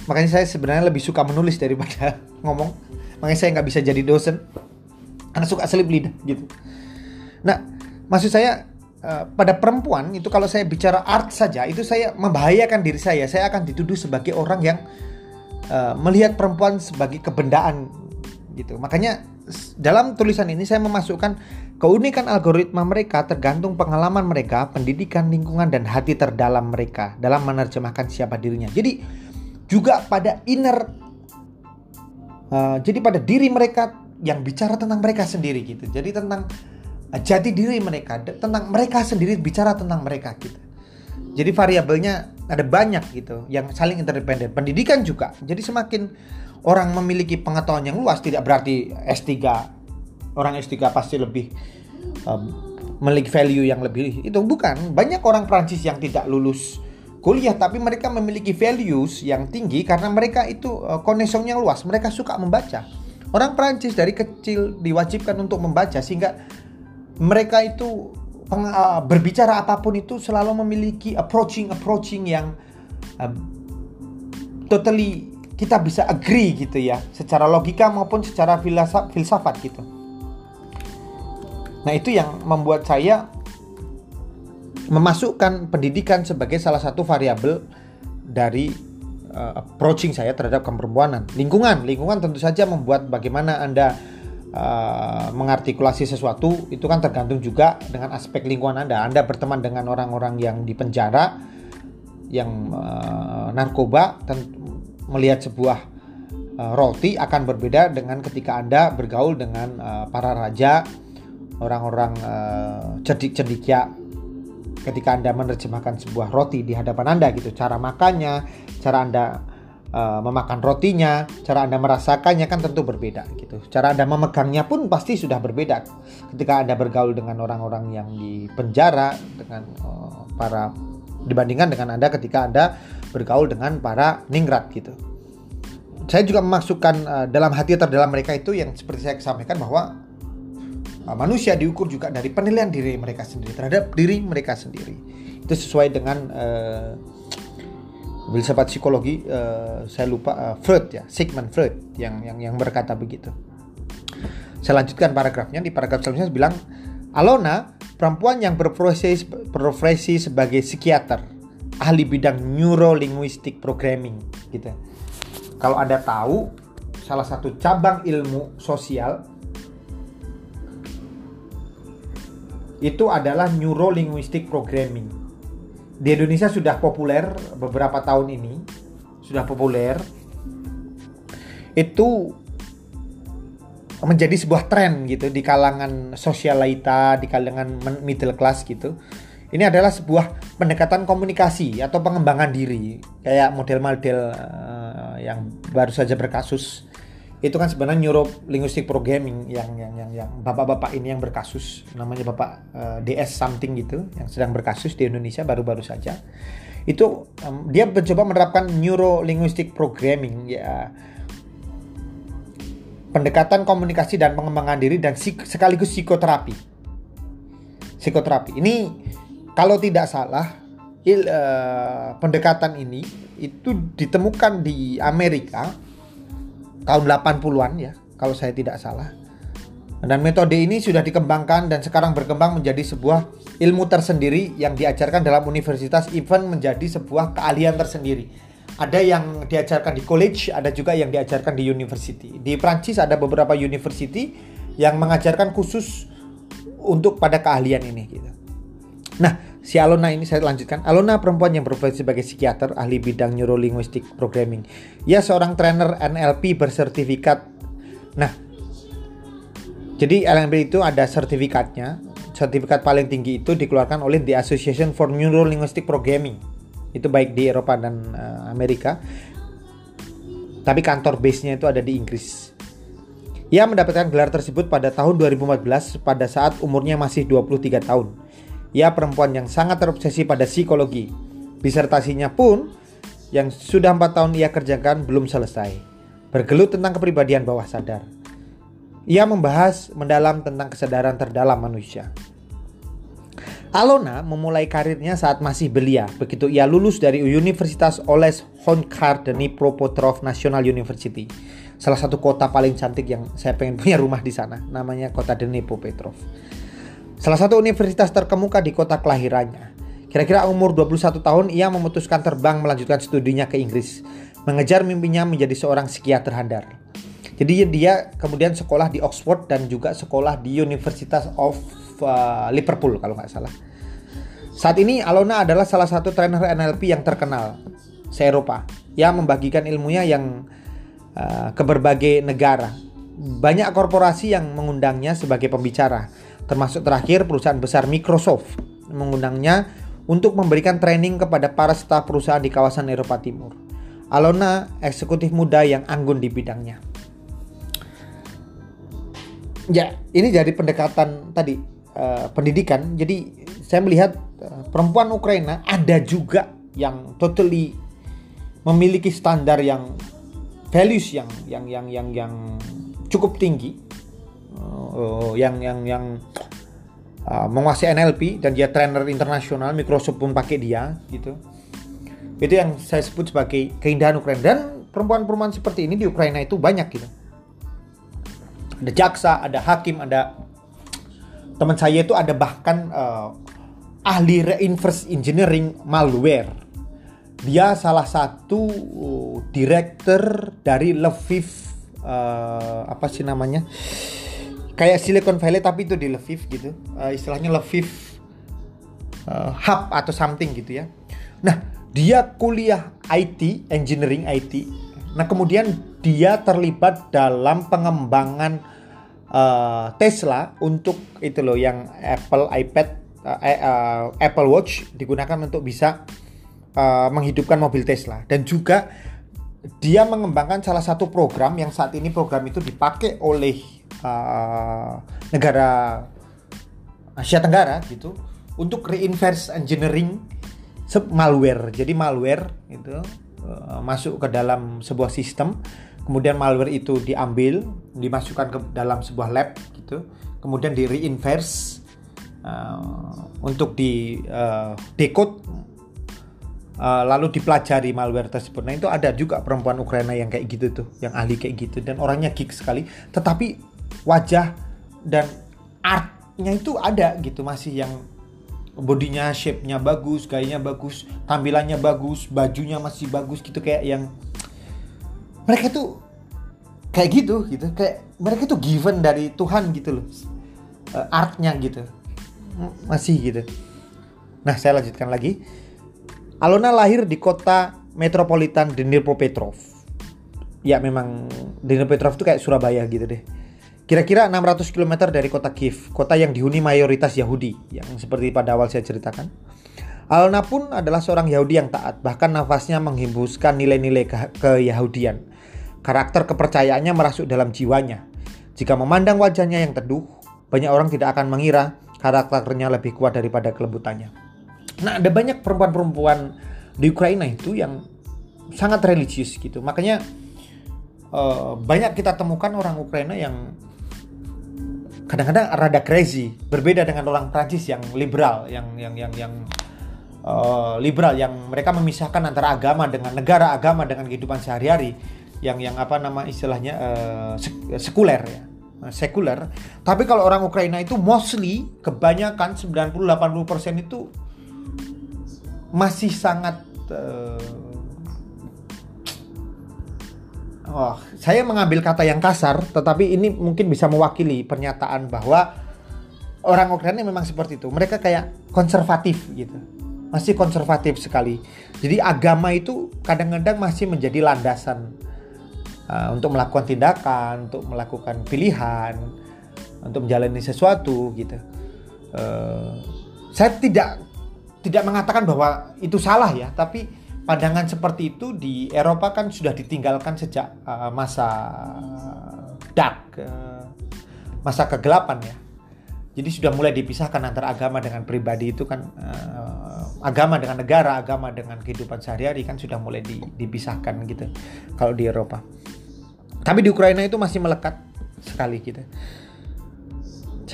Makanya saya sebenarnya lebih suka menulis daripada ngomong. Makanya saya nggak bisa jadi dosen. Karena suka selip lidah gitu. Nah maksud saya uh, pada perempuan itu kalau saya bicara art saja itu saya membahayakan diri saya. Saya akan dituduh sebagai orang yang uh, melihat perempuan sebagai kebendaan gitu. Makanya dalam tulisan ini saya memasukkan keunikan algoritma mereka tergantung pengalaman mereka, pendidikan, lingkungan, dan hati terdalam mereka dalam menerjemahkan siapa dirinya. Jadi juga pada inner, uh, jadi pada diri mereka yang bicara tentang mereka sendiri gitu. Jadi tentang uh, jati diri mereka, tentang mereka sendiri bicara tentang mereka gitu. Jadi variabelnya ada banyak gitu yang saling interdependen. Pendidikan juga. Jadi semakin orang memiliki pengetahuan yang luas tidak berarti S3 orang S3 pasti lebih um, memiliki value yang lebih. Itu bukan. Banyak orang Prancis yang tidak lulus kuliah tapi mereka memiliki values yang tinggi karena mereka itu uh, yang luas. Mereka suka membaca. Orang Prancis dari kecil diwajibkan untuk membaca sehingga mereka itu peng, uh, berbicara apa pun itu selalu memiliki approaching approaching yang uh, totally kita bisa agree gitu ya secara logika maupun secara filsafat gitu. Nah itu yang membuat saya memasukkan pendidikan sebagai salah satu variabel dari uh, approaching saya terhadap keperempuanan. Lingkungan, lingkungan tentu saja membuat bagaimana anda uh, mengartikulasi sesuatu itu kan tergantung juga dengan aspek lingkungan anda. Anda berteman dengan orang-orang yang di penjara, yang uh, narkoba, tentu melihat sebuah uh, roti akan berbeda dengan ketika Anda bergaul dengan uh, para raja, orang-orang uh, cerdik-cerdik ketika Anda menerjemahkan sebuah roti di hadapan Anda gitu. Cara makannya, cara Anda uh, memakan rotinya, cara Anda merasakannya kan tentu berbeda gitu. Cara Anda memegangnya pun pasti sudah berbeda ketika Anda bergaul dengan orang-orang yang di penjara dengan uh, para dibandingkan dengan Anda ketika Anda bergaul dengan para ningrat gitu. Saya juga memasukkan uh, dalam hati terdalam mereka itu yang seperti saya sampaikan bahwa uh, manusia diukur juga dari penilaian diri mereka sendiri terhadap diri mereka sendiri. Itu sesuai dengan uh, filsafat psikologi uh, saya lupa uh, Freud ya, Sigmund Freud yang yang yang berkata begitu. Saya lanjutkan paragrafnya di paragraf selanjutnya bilang Alona perempuan yang berprofesi profesi sebagai psikiater ahli bidang neurolinguistic programming gitu. Kalau Anda tahu salah satu cabang ilmu sosial itu adalah neurolinguistic programming. Di Indonesia sudah populer beberapa tahun ini, sudah populer. Itu menjadi sebuah tren gitu di kalangan sosialita, di kalangan middle class gitu ini adalah sebuah pendekatan komunikasi atau pengembangan diri. Kayak model-model uh, yang baru saja berkasus. Itu kan sebenarnya neuro linguistic programming yang yang yang yang bapak-bapak ini yang berkasus. Namanya bapak uh, eh, DS something gitu yang sedang berkasus di Indonesia baru-baru saja. Itu um, dia mencoba menerapkan neuro linguistic programming ya. Pendekatan komunikasi dan pengembangan diri dan sekaligus psikoterapi. Psikoterapi. Ini kalau tidak salah il, uh, pendekatan ini itu ditemukan di Amerika tahun 80-an ya kalau saya tidak salah. Dan metode ini sudah dikembangkan dan sekarang berkembang menjadi sebuah ilmu tersendiri yang diajarkan dalam universitas even menjadi sebuah keahlian tersendiri. Ada yang diajarkan di college ada juga yang diajarkan di university. Di Prancis ada beberapa university yang mengajarkan khusus untuk pada keahlian ini gitu Nah, si Alona ini saya lanjutkan. Alona perempuan yang berprofesi sebagai psikiater, ahli bidang neurolinguistic programming. Ia seorang trainer NLP bersertifikat. Nah, jadi NLP itu ada sertifikatnya. Sertifikat paling tinggi itu dikeluarkan oleh the Association for Neurolinguistic Programming. Itu baik di Eropa dan uh, Amerika. Tapi kantor base-nya itu ada di Inggris. Ia mendapatkan gelar tersebut pada tahun 2014 pada saat umurnya masih 23 tahun. Ia perempuan yang sangat terobsesi pada psikologi. Disertasinya pun yang sudah empat tahun ia kerjakan belum selesai. Bergelut tentang kepribadian bawah sadar. Ia membahas mendalam tentang kesadaran terdalam manusia. Alona memulai karirnya saat masih belia. Begitu ia lulus dari Universitas Oles Honkar Dnipropetrov National University. Salah satu kota paling cantik yang saya pengen punya rumah di sana. Namanya kota Dnipropetrov. Salah satu universitas terkemuka di kota kelahirannya. Kira-kira umur 21 tahun ia memutuskan terbang melanjutkan studinya ke Inggris, mengejar mimpinya menjadi seorang psikiater handal. Jadi dia kemudian sekolah di Oxford dan juga sekolah di Universitas of uh, Liverpool kalau nggak salah. Saat ini Alona adalah salah satu trainer NLP yang terkenal se-Eropa yang membagikan ilmunya yang uh, ke berbagai negara. Banyak korporasi yang mengundangnya sebagai pembicara termasuk terakhir perusahaan besar Microsoft mengundangnya untuk memberikan training kepada para staf perusahaan di kawasan Eropa Timur. Alona eksekutif muda yang anggun di bidangnya. Ya, ini jadi pendekatan tadi uh, pendidikan. Jadi saya melihat uh, perempuan Ukraina ada juga yang totally memiliki standar yang values yang yang yang yang yang cukup tinggi uh, yang yang yang uh, menguasai NLP dan dia trainer internasional Microsoft pun pakai dia gitu. Itu yang saya sebut sebagai keindahan Ukraina. Dan perempuan-perempuan seperti ini di Ukraina itu banyak gitu. Ada jaksa ada hakim ada teman saya itu ada bahkan uh, ahli reinforce engineering malware. Dia salah satu uh, director dari Lviv uh, apa sih namanya kayak Silicon Valley tapi itu di Lviv gitu. Uh, istilahnya Lviv uh, hub atau something gitu ya. Nah dia kuliah IT engineering IT nah kemudian dia terlibat dalam pengembangan uh, Tesla untuk itu loh yang Apple iPad uh, uh, Apple Watch digunakan untuk bisa uh, menghidupkan mobil Tesla. Dan juga dia mengembangkan salah satu program yang saat ini program itu dipakai oleh uh, negara Asia Tenggara gitu untuk reinverse engineering malware. Jadi malware itu uh, masuk ke dalam sebuah sistem, kemudian malware itu diambil, dimasukkan ke dalam sebuah lab gitu, kemudian di reinverse uh, untuk di uh, decode uh, lalu dipelajari malware tersebut. Nah itu ada juga perempuan Ukraina yang kayak gitu tuh, yang ahli kayak gitu dan orangnya geek sekali. Tetapi wajah dan artnya itu ada gitu masih yang bodinya shape-nya bagus, gayanya bagus, tampilannya bagus, bajunya masih bagus gitu kayak yang mereka tuh kayak gitu gitu kayak mereka tuh given dari Tuhan gitu loh uh, artnya gitu masih gitu nah saya lanjutkan lagi Alona lahir di kota metropolitan Dnipropetrovsk ya memang Dnipropetrovsk itu kayak Surabaya gitu deh Kira-kira 600 km dari kota Kiev, kota yang dihuni mayoritas Yahudi, yang seperti pada awal saya ceritakan. Alna pun adalah seorang Yahudi yang taat, bahkan nafasnya menghembuskan nilai-nilai ke keyahudian. Karakter kepercayaannya merasuk dalam jiwanya. Jika memandang wajahnya yang teduh, banyak orang tidak akan mengira karakternya lebih kuat daripada kelembutannya. Nah, ada banyak perempuan-perempuan di Ukraina itu yang sangat religius gitu. Makanya uh, banyak kita temukan orang Ukraina yang kadang-kadang rada crazy berbeda dengan orang Prancis yang liberal yang yang yang yang uh, liberal yang mereka memisahkan antara agama dengan negara agama dengan kehidupan sehari-hari yang yang apa nama istilahnya uh, sekuler ya sekuler tapi kalau orang Ukraina itu mostly kebanyakan 90-80% itu masih sangat uh, oh, saya mengambil kata yang kasar, tetapi ini mungkin bisa mewakili pernyataan bahwa orang Ukraina memang seperti itu. Mereka kayak konservatif gitu. Masih konservatif sekali. Jadi agama itu kadang-kadang masih menjadi landasan uh, untuk melakukan tindakan, untuk melakukan pilihan, untuk menjalani sesuatu gitu. Uh, saya tidak tidak mengatakan bahwa itu salah ya, tapi pandangan seperti itu di Eropa kan sudah ditinggalkan sejak uh, masa dark, uh, masa kegelapan ya. Jadi sudah mulai dipisahkan antara agama dengan pribadi itu kan uh, agama dengan negara, agama dengan kehidupan sehari-hari kan sudah mulai di, dipisahkan gitu kalau di Eropa. Tapi di Ukraina itu masih melekat sekali gitu.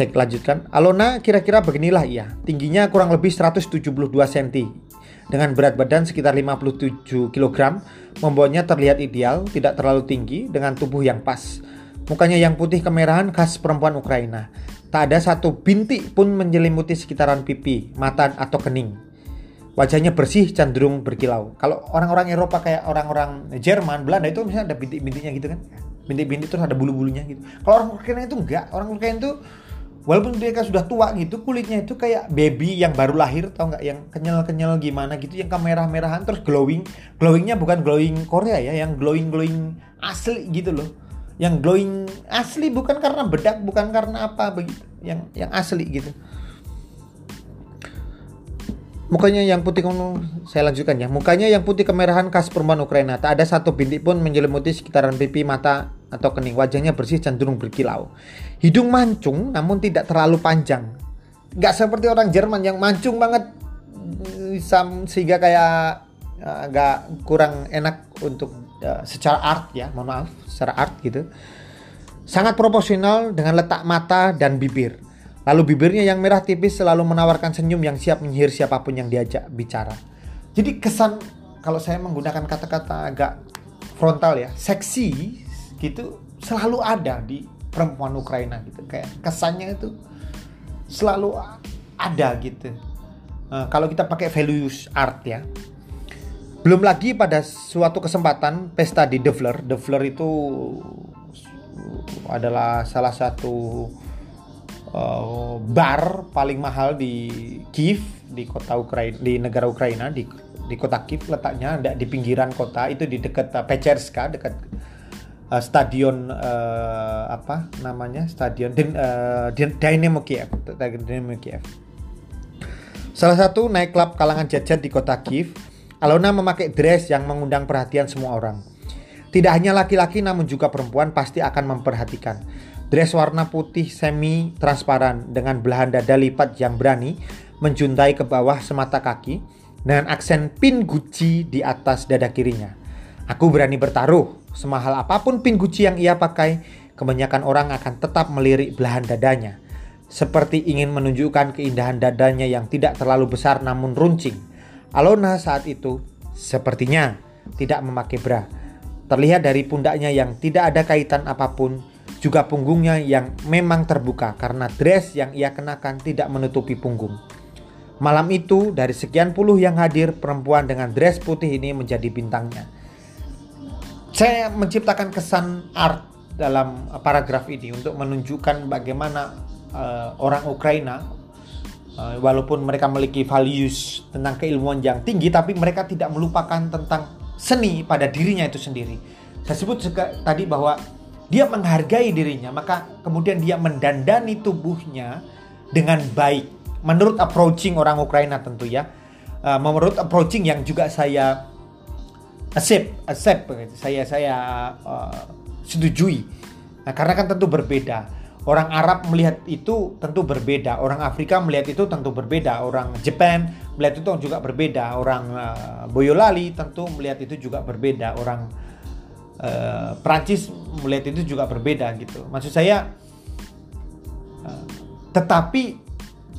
Saya lanjutkan. Alona kira-kira beginilah ia. Tingginya kurang lebih 172 cm dengan berat badan sekitar 57 kg, membuatnya terlihat ideal, tidak terlalu tinggi, dengan tubuh yang pas. Mukanya yang putih kemerahan khas perempuan Ukraina. Tak ada satu bintik pun menyelimuti sekitaran pipi, mata, atau kening. Wajahnya bersih, cenderung berkilau. Kalau orang-orang Eropa kayak orang-orang Jerman, Belanda itu misalnya ada bintik-bintiknya gitu kan. Bintik-bintik terus ada bulu-bulunya gitu. Kalau orang Ukraina itu enggak. Orang Ukraina itu walaupun mereka sudah tua gitu kulitnya itu kayak baby yang baru lahir tau nggak? Yang kenyal-kenyal gimana gitu yang kemerah-merahan terus glowing. Glowingnya bukan glowing Korea ya yang glowing glowing asli gitu loh. Yang glowing asli bukan karena bedak bukan karena apa begitu. Yang yang asli gitu Mukanya yang putih saya lanjutkan ya. Mukanya yang putih kemerahan khas perempuan Ukraina. Tak ada satu bintik pun menyelimuti sekitaran pipi, mata atau kening. Wajahnya bersih cenderung berkilau. Hidung mancung namun tidak terlalu panjang. Gak seperti orang Jerman yang mancung banget sehingga kayak agak kurang enak untuk uh, secara art ya, mohon maaf, secara art gitu. Sangat proporsional dengan letak mata dan bibir. Lalu bibirnya yang merah tipis selalu menawarkan senyum yang siap menyihir siapa pun yang diajak bicara. Jadi kesan kalau saya menggunakan kata-kata agak frontal ya, seksi gitu selalu ada di perempuan Ukraina gitu. Kayak kesannya itu selalu ada gitu. Nah, kalau kita pakai values art ya. Belum lagi pada suatu kesempatan pesta di Devler. Devler itu adalah salah satu uh, bar paling mahal di Kiev di kota Ukraina di negara Ukraina di di kota Kiev letaknya di pinggiran kota itu di dekat uh, Pecherska dekat uh, stadion uh, apa namanya stadion Dynamo Kiev Dynamo Kiev. Salah satu klub kalangan jajan di kota Kiev Alona memakai dress yang mengundang perhatian semua orang. Tidak hanya laki-laki namun juga perempuan pasti akan memperhatikan Dress warna putih semi transparan dengan belahan dada lipat yang berani menjuntai ke bawah semata kaki dengan aksen pin Gucci di atas dada kirinya. Aku berani bertaruh, semahal apa pun pin Gucci yang ia pakai, kebanyakan orang akan tetap melirik belahan dadanya. Seperti ingin menunjukkan keindahan dadanya yang tidak terlalu besar namun runcing. Alona saat itu sepertinya tidak memakai bra. Terlihat dari pundaknya yang tidak ada kaitan apa pun juga punggungnya yang memang terbuka karena dress yang ia kenakan tidak menutupi punggung. Malam itu, dari sekian puluh yang hadir, perempuan dengan dress putih ini menjadi bintangnya. Saya menciptakan kesan art dalam paragraf ini untuk menunjukkan bagaimana uh, orang Ukraina uh, walaupun mereka memiliki values tentang keilmuan yang tinggi tapi mereka tidak melupakan tentang seni pada dirinya itu sendiri. Saya sebut tadi bahwa dia menghargai dirinya, maka kemudian dia mendandani tubuhnya dengan baik. Menurut approaching orang Ukraina tentu ya. Uh, menurut approaching yang juga saya accept, accept saya saya uh, setujui. Nah, karena kan tentu berbeda. Orang Arab melihat itu tentu berbeda, orang Afrika melihat itu tentu berbeda, orang Jepang melihat itu juga berbeda, orang uh, Boyolali tentu melihat itu juga berbeda, orang uh, Prancis melihat itu juga berbeda gitu. Maksud saya, uh, tetapi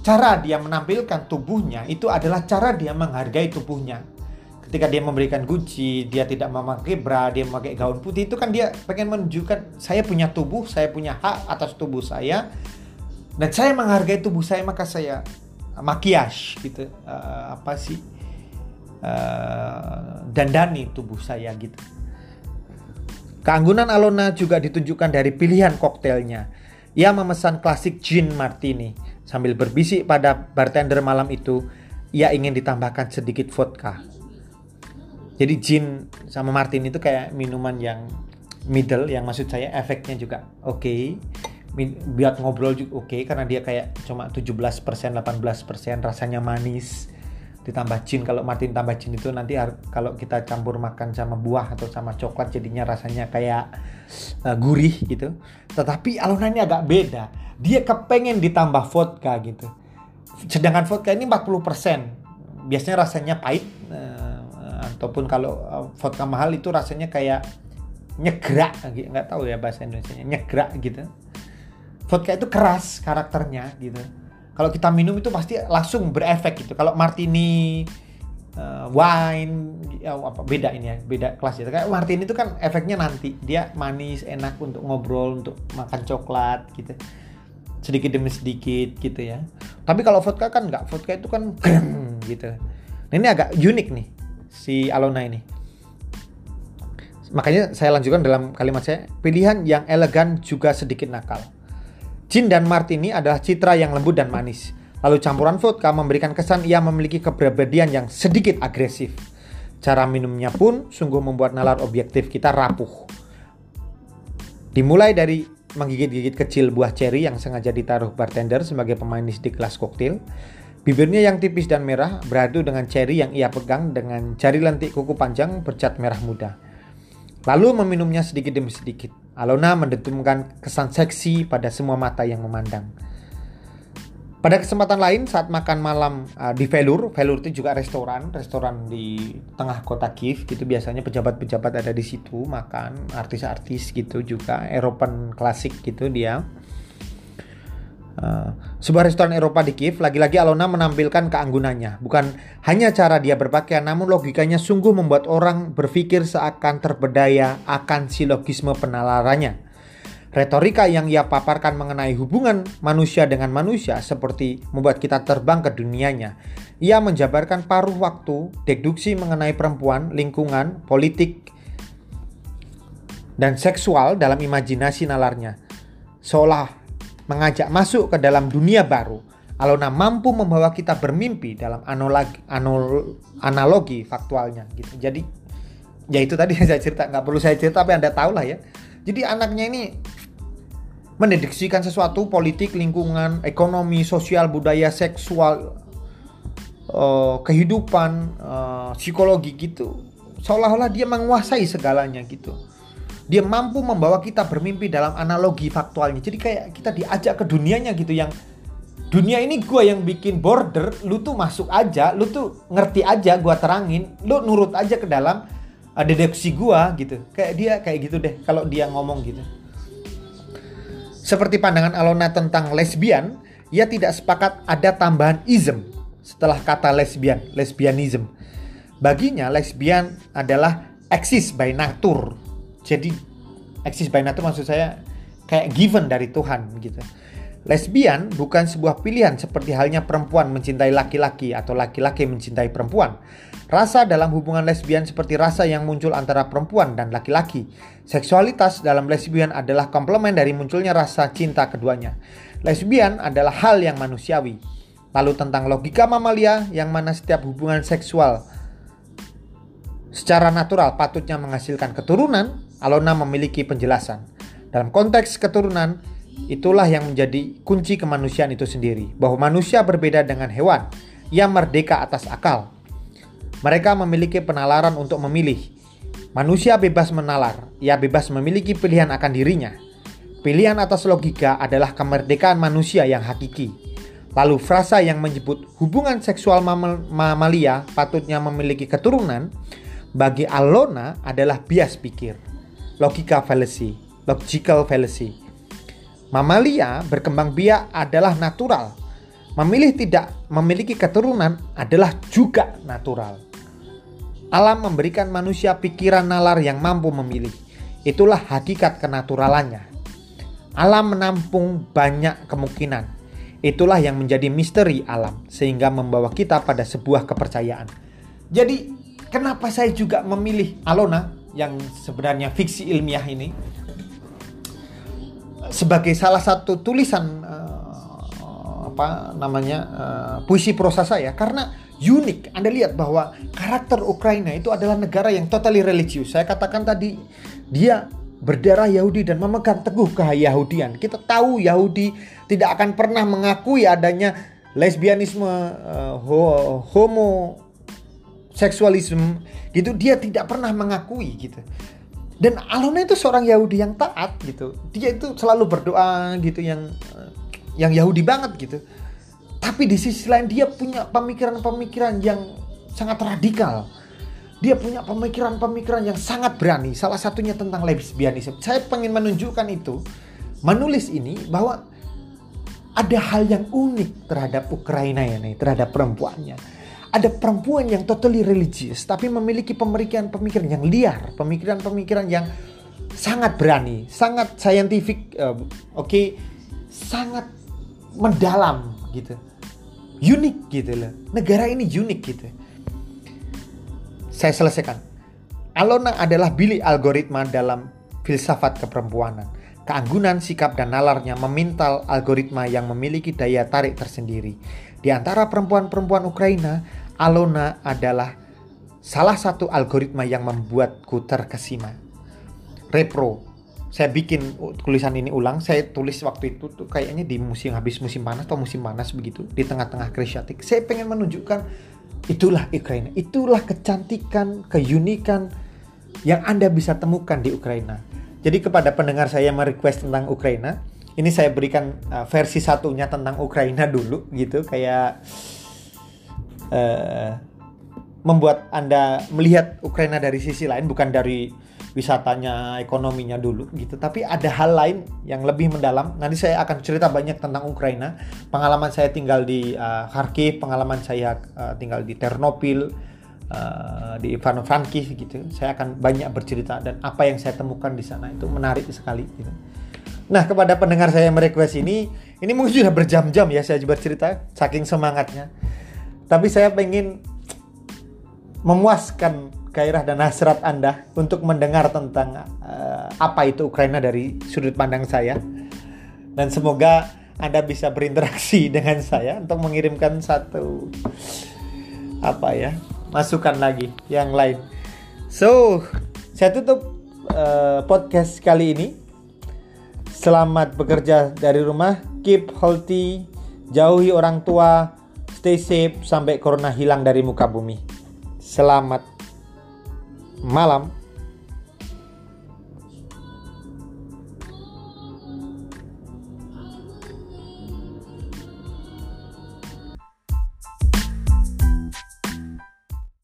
cara dia menampilkan tubuhnya itu adalah cara dia menghargai tubuhnya. Ketika dia memberikan Gucci, dia tidak memakai bra, dia memakai gaun putih itu kan dia pengen menunjukkan saya punya tubuh, saya punya hak atas tubuh saya dan saya menghargai tubuh saya maka saya makias gitu uh, apa sih uh, dandani tubuh saya gitu Keanggunan Alona juga ditunjukkan dari pilihan koktailnya. Ia memesan klasik gin martini. Sambil berbisik pada bartender malam itu, ia ingin ditambahkan sedikit vodka. Jadi gin sama martini itu kayak minuman yang middle, yang maksud saya efeknya juga oke. Okay. Buat ngobrol juga oke okay, karena dia kayak cuma 17%, 18% rasanya manis ditambah gin kalau Martin tambah gin itu nanti kalau kita campur makan sama buah atau sama coklat jadinya rasanya kayak uh, gurih gitu. Tetapi Alona ini agak beda. Dia kepengen ditambah vodka gitu. Sedangkan vodka ini 40% biasanya rasanya pahit uh, ataupun kalau uh, vodka mahal itu rasanya kayak nyegrak nggak tahu ya bahasa Indonesia nyegrak gitu. Vodka itu keras karakternya gitu kalau kita minum itu pasti langsung berefek gitu. Kalau martini uh, wine ya, apa beda ini ya beda kelas ya kayak martini itu kan efeknya nanti. Dia manis enak untuk ngobrol untuk makan coklat gitu. Sedikit demi sedikit gitu ya. Tapi kalau vodka kan nggak. Vodka itu kan gitu. Nah, ini agak unik nih si Alona ini. Makanya saya lanjutkan dalam kalimat saya pilihan yang elegan juga sedikit nakal Gin dan martini adalah citra yang lembut dan manis. Lalu campuran vodka memberikan kesan ia memiliki kepribadian yang sedikit agresif. Cara minumnya pun sungguh membuat nalar objektif kita rapuh. Dimulai dari menggigit-gigit kecil buah ceri yang sengaja ditaruh bartender sebagai pemanis di kelas koktail. Bibirnya yang tipis dan merah beradu dengan ceri yang ia pegang dengan jari lentik kuku panjang bercat merah muda. Lalu meminumnya sedikit demi sedikit. Alona mendentumkan kesan seksi pada semua mata yang memandang. Pada kesempatan lain saat makan malam uh, di Velur, Velur itu juga restoran, restoran di tengah kota Kiev gitu biasanya pejabat-pejabat ada di situ makan, artis-artis gitu juga, Eropan klasik gitu dia. Uh, sebuah restoran Eropa di Kiev, lagi-lagi Alona menampilkan keanggunannya. Bukan hanya cara dia berpakaian, namun logikanya sungguh membuat orang berpikir seakan terbedaya akan silogisme penalarannya. Retorika yang ia paparkan mengenai hubungan manusia dengan manusia seperti membuat kita terbang ke dunianya. Ia menjabarkan paruh waktu, deduksi mengenai perempuan, lingkungan, politik, dan seksual dalam imajinasi nalarnya. Seolah mengajak masuk ke dalam dunia baru. Alona mampu membawa kita bermimpi dalam analogi, analogi faktualnya gitu. Jadi ya itu tadi yang saya cerita nggak perlu saya cerita tapi anda tahu lah ya. Jadi anaknya ini mendediksikan sesuatu politik, lingkungan, ekonomi, sosial, budaya, seksual, uh, kehidupan, uh, psikologi gitu. Seolah-olah dia menguasai segalanya gitu. Dia mampu membawa kita bermimpi dalam analogi faktualnya. Jadi kayak kita diajak ke dunianya gitu yang dunia ini gue yang bikin border, lu tuh masuk aja, lu tuh ngerti aja, gue terangin, lu nurut aja ke dalam uh, deduksi gue gitu. Kayak dia kayak gitu deh kalau dia ngomong gitu. Seperti pandangan Alona tentang lesbian, ia tidak sepakat ada tambahan ism setelah kata lesbian, lesbianism. Baginya lesbian adalah eksis by nature. Jadi eksis by nature maksud saya kayak given dari Tuhan gitu. Lesbian bukan sebuah pilihan seperti halnya perempuan mencintai laki-laki atau laki-laki mencintai perempuan. Rasa dalam hubungan lesbian seperti rasa yang muncul antara perempuan dan laki-laki. Seksualitas dalam lesbian adalah komplement dari munculnya rasa cinta keduanya. Lesbian adalah hal yang manusiawi. Lalu tentang logika mamalia yang mana setiap hubungan seksual secara natural patutnya menghasilkan keturunan, Alona memiliki penjelasan. Dalam konteks keturunan, Itulah yang menjadi kunci kemanusiaan itu sendiri, bahwa manusia berbeda dengan hewan yang merdeka atas akal. Mereka memiliki penalaran untuk memilih. Manusia bebas menalar, ia bebas memiliki pilihan akan dirinya. Pilihan atas logika adalah kemerdekaan manusia yang hakiki. Lalu frasa yang menyebut hubungan seksual mamalia patutnya memiliki keturunan bagi Alona adalah bias pikir, logika fallacy, logical fallacy. Mamalia berkembang biak adalah natural. Memilih tidak memiliki keturunan adalah juga natural. Alam memberikan manusia pikiran nalar yang mampu memilih. Itulah hakikat kenaturalannya. Alam menampung banyak kemungkinan. Itulah yang menjadi misteri alam sehingga membawa kita pada sebuah kepercayaan. Jadi, kenapa saya juga memilih Alona yang sebenarnya fiksi ilmiah ini? sebagai salah satu tulisan uh, apa namanya uh, puisi prosa saya karena unik. Anda lihat bahwa karakter Ukraina itu adalah negara yang totally religius. Saya katakan tadi dia berdarah Yahudi dan memegang teguh keyahudian. Kita tahu Yahudi tidak akan pernah mengakui adanya lesbianisme, uh, homo seksualisme gitu dia tidak pernah mengakui gitu. Dan Alona itu seorang Yahudi yang taat gitu. Dia itu selalu berdoa gitu yang yang Yahudi banget gitu. Tapi di sisi lain dia punya pemikiran-pemikiran yang sangat radikal. Dia punya pemikiran-pemikiran yang sangat berani. Salah satunya tentang lesbianisme. Saya pengen menunjukkan itu menulis ini bahwa ada hal yang unik terhadap Ukraina ya nih terhadap perempuannya ada perempuan yang totally religious tapi memiliki pemikiran-pemikiran yang liar, pemikiran-pemikiran yang sangat berani, sangat scientific, uh, oke, okay, sangat mendalam gitu, unik gitu loh. Negara ini unik gitu. Saya selesaikan. Alona adalah bilik algoritma dalam filsafat keperempuanan. Keanggunan sikap dan nalarnya memintal algoritma yang memiliki daya tarik tersendiri. Di antara perempuan-perempuan Ukraina, Alona adalah salah satu algoritma yang membuatku terkesima. Repro, saya bikin tulisan ini ulang. Saya tulis waktu itu tuh kayaknya di musim habis musim panas atau musim panas begitu di tengah-tengah Krisyatik. Saya pengen menunjukkan itulah Ukraina, itulah kecantikan, keunikan yang Anda bisa temukan di Ukraina. Jadi kepada pendengar saya yang merequest tentang Ukraina, ini saya berikan uh, versi satunya tentang Ukraina dulu gitu kayak uh, membuat anda melihat Ukraina dari sisi lain bukan dari wisatanya, ekonominya dulu gitu. Tapi ada hal lain yang lebih mendalam. Nanti saya akan cerita banyak tentang Ukraina. Pengalaman saya tinggal di uh, Kharkiv, pengalaman saya uh, tinggal di Ternopil, uh, di Ivano-Frankivsk gitu. Saya akan banyak bercerita dan apa yang saya temukan di sana itu menarik sekali gitu. Nah, kepada pendengar saya yang merequest ini, ini mungkin sudah berjam-jam ya saya bercerita saking semangatnya. Tapi saya pengen memuaskan gairah dan hasrat Anda untuk mendengar tentang uh, apa itu Ukraina dari sudut pandang saya. Dan semoga Anda bisa berinteraksi dengan saya untuk mengirimkan satu apa ya, masukan lagi yang lain. So, saya tutup uh, podcast kali ini. Selamat bekerja dari rumah, keep healthy, jauhi orang tua, stay safe sampai corona hilang dari muka bumi. Selamat malam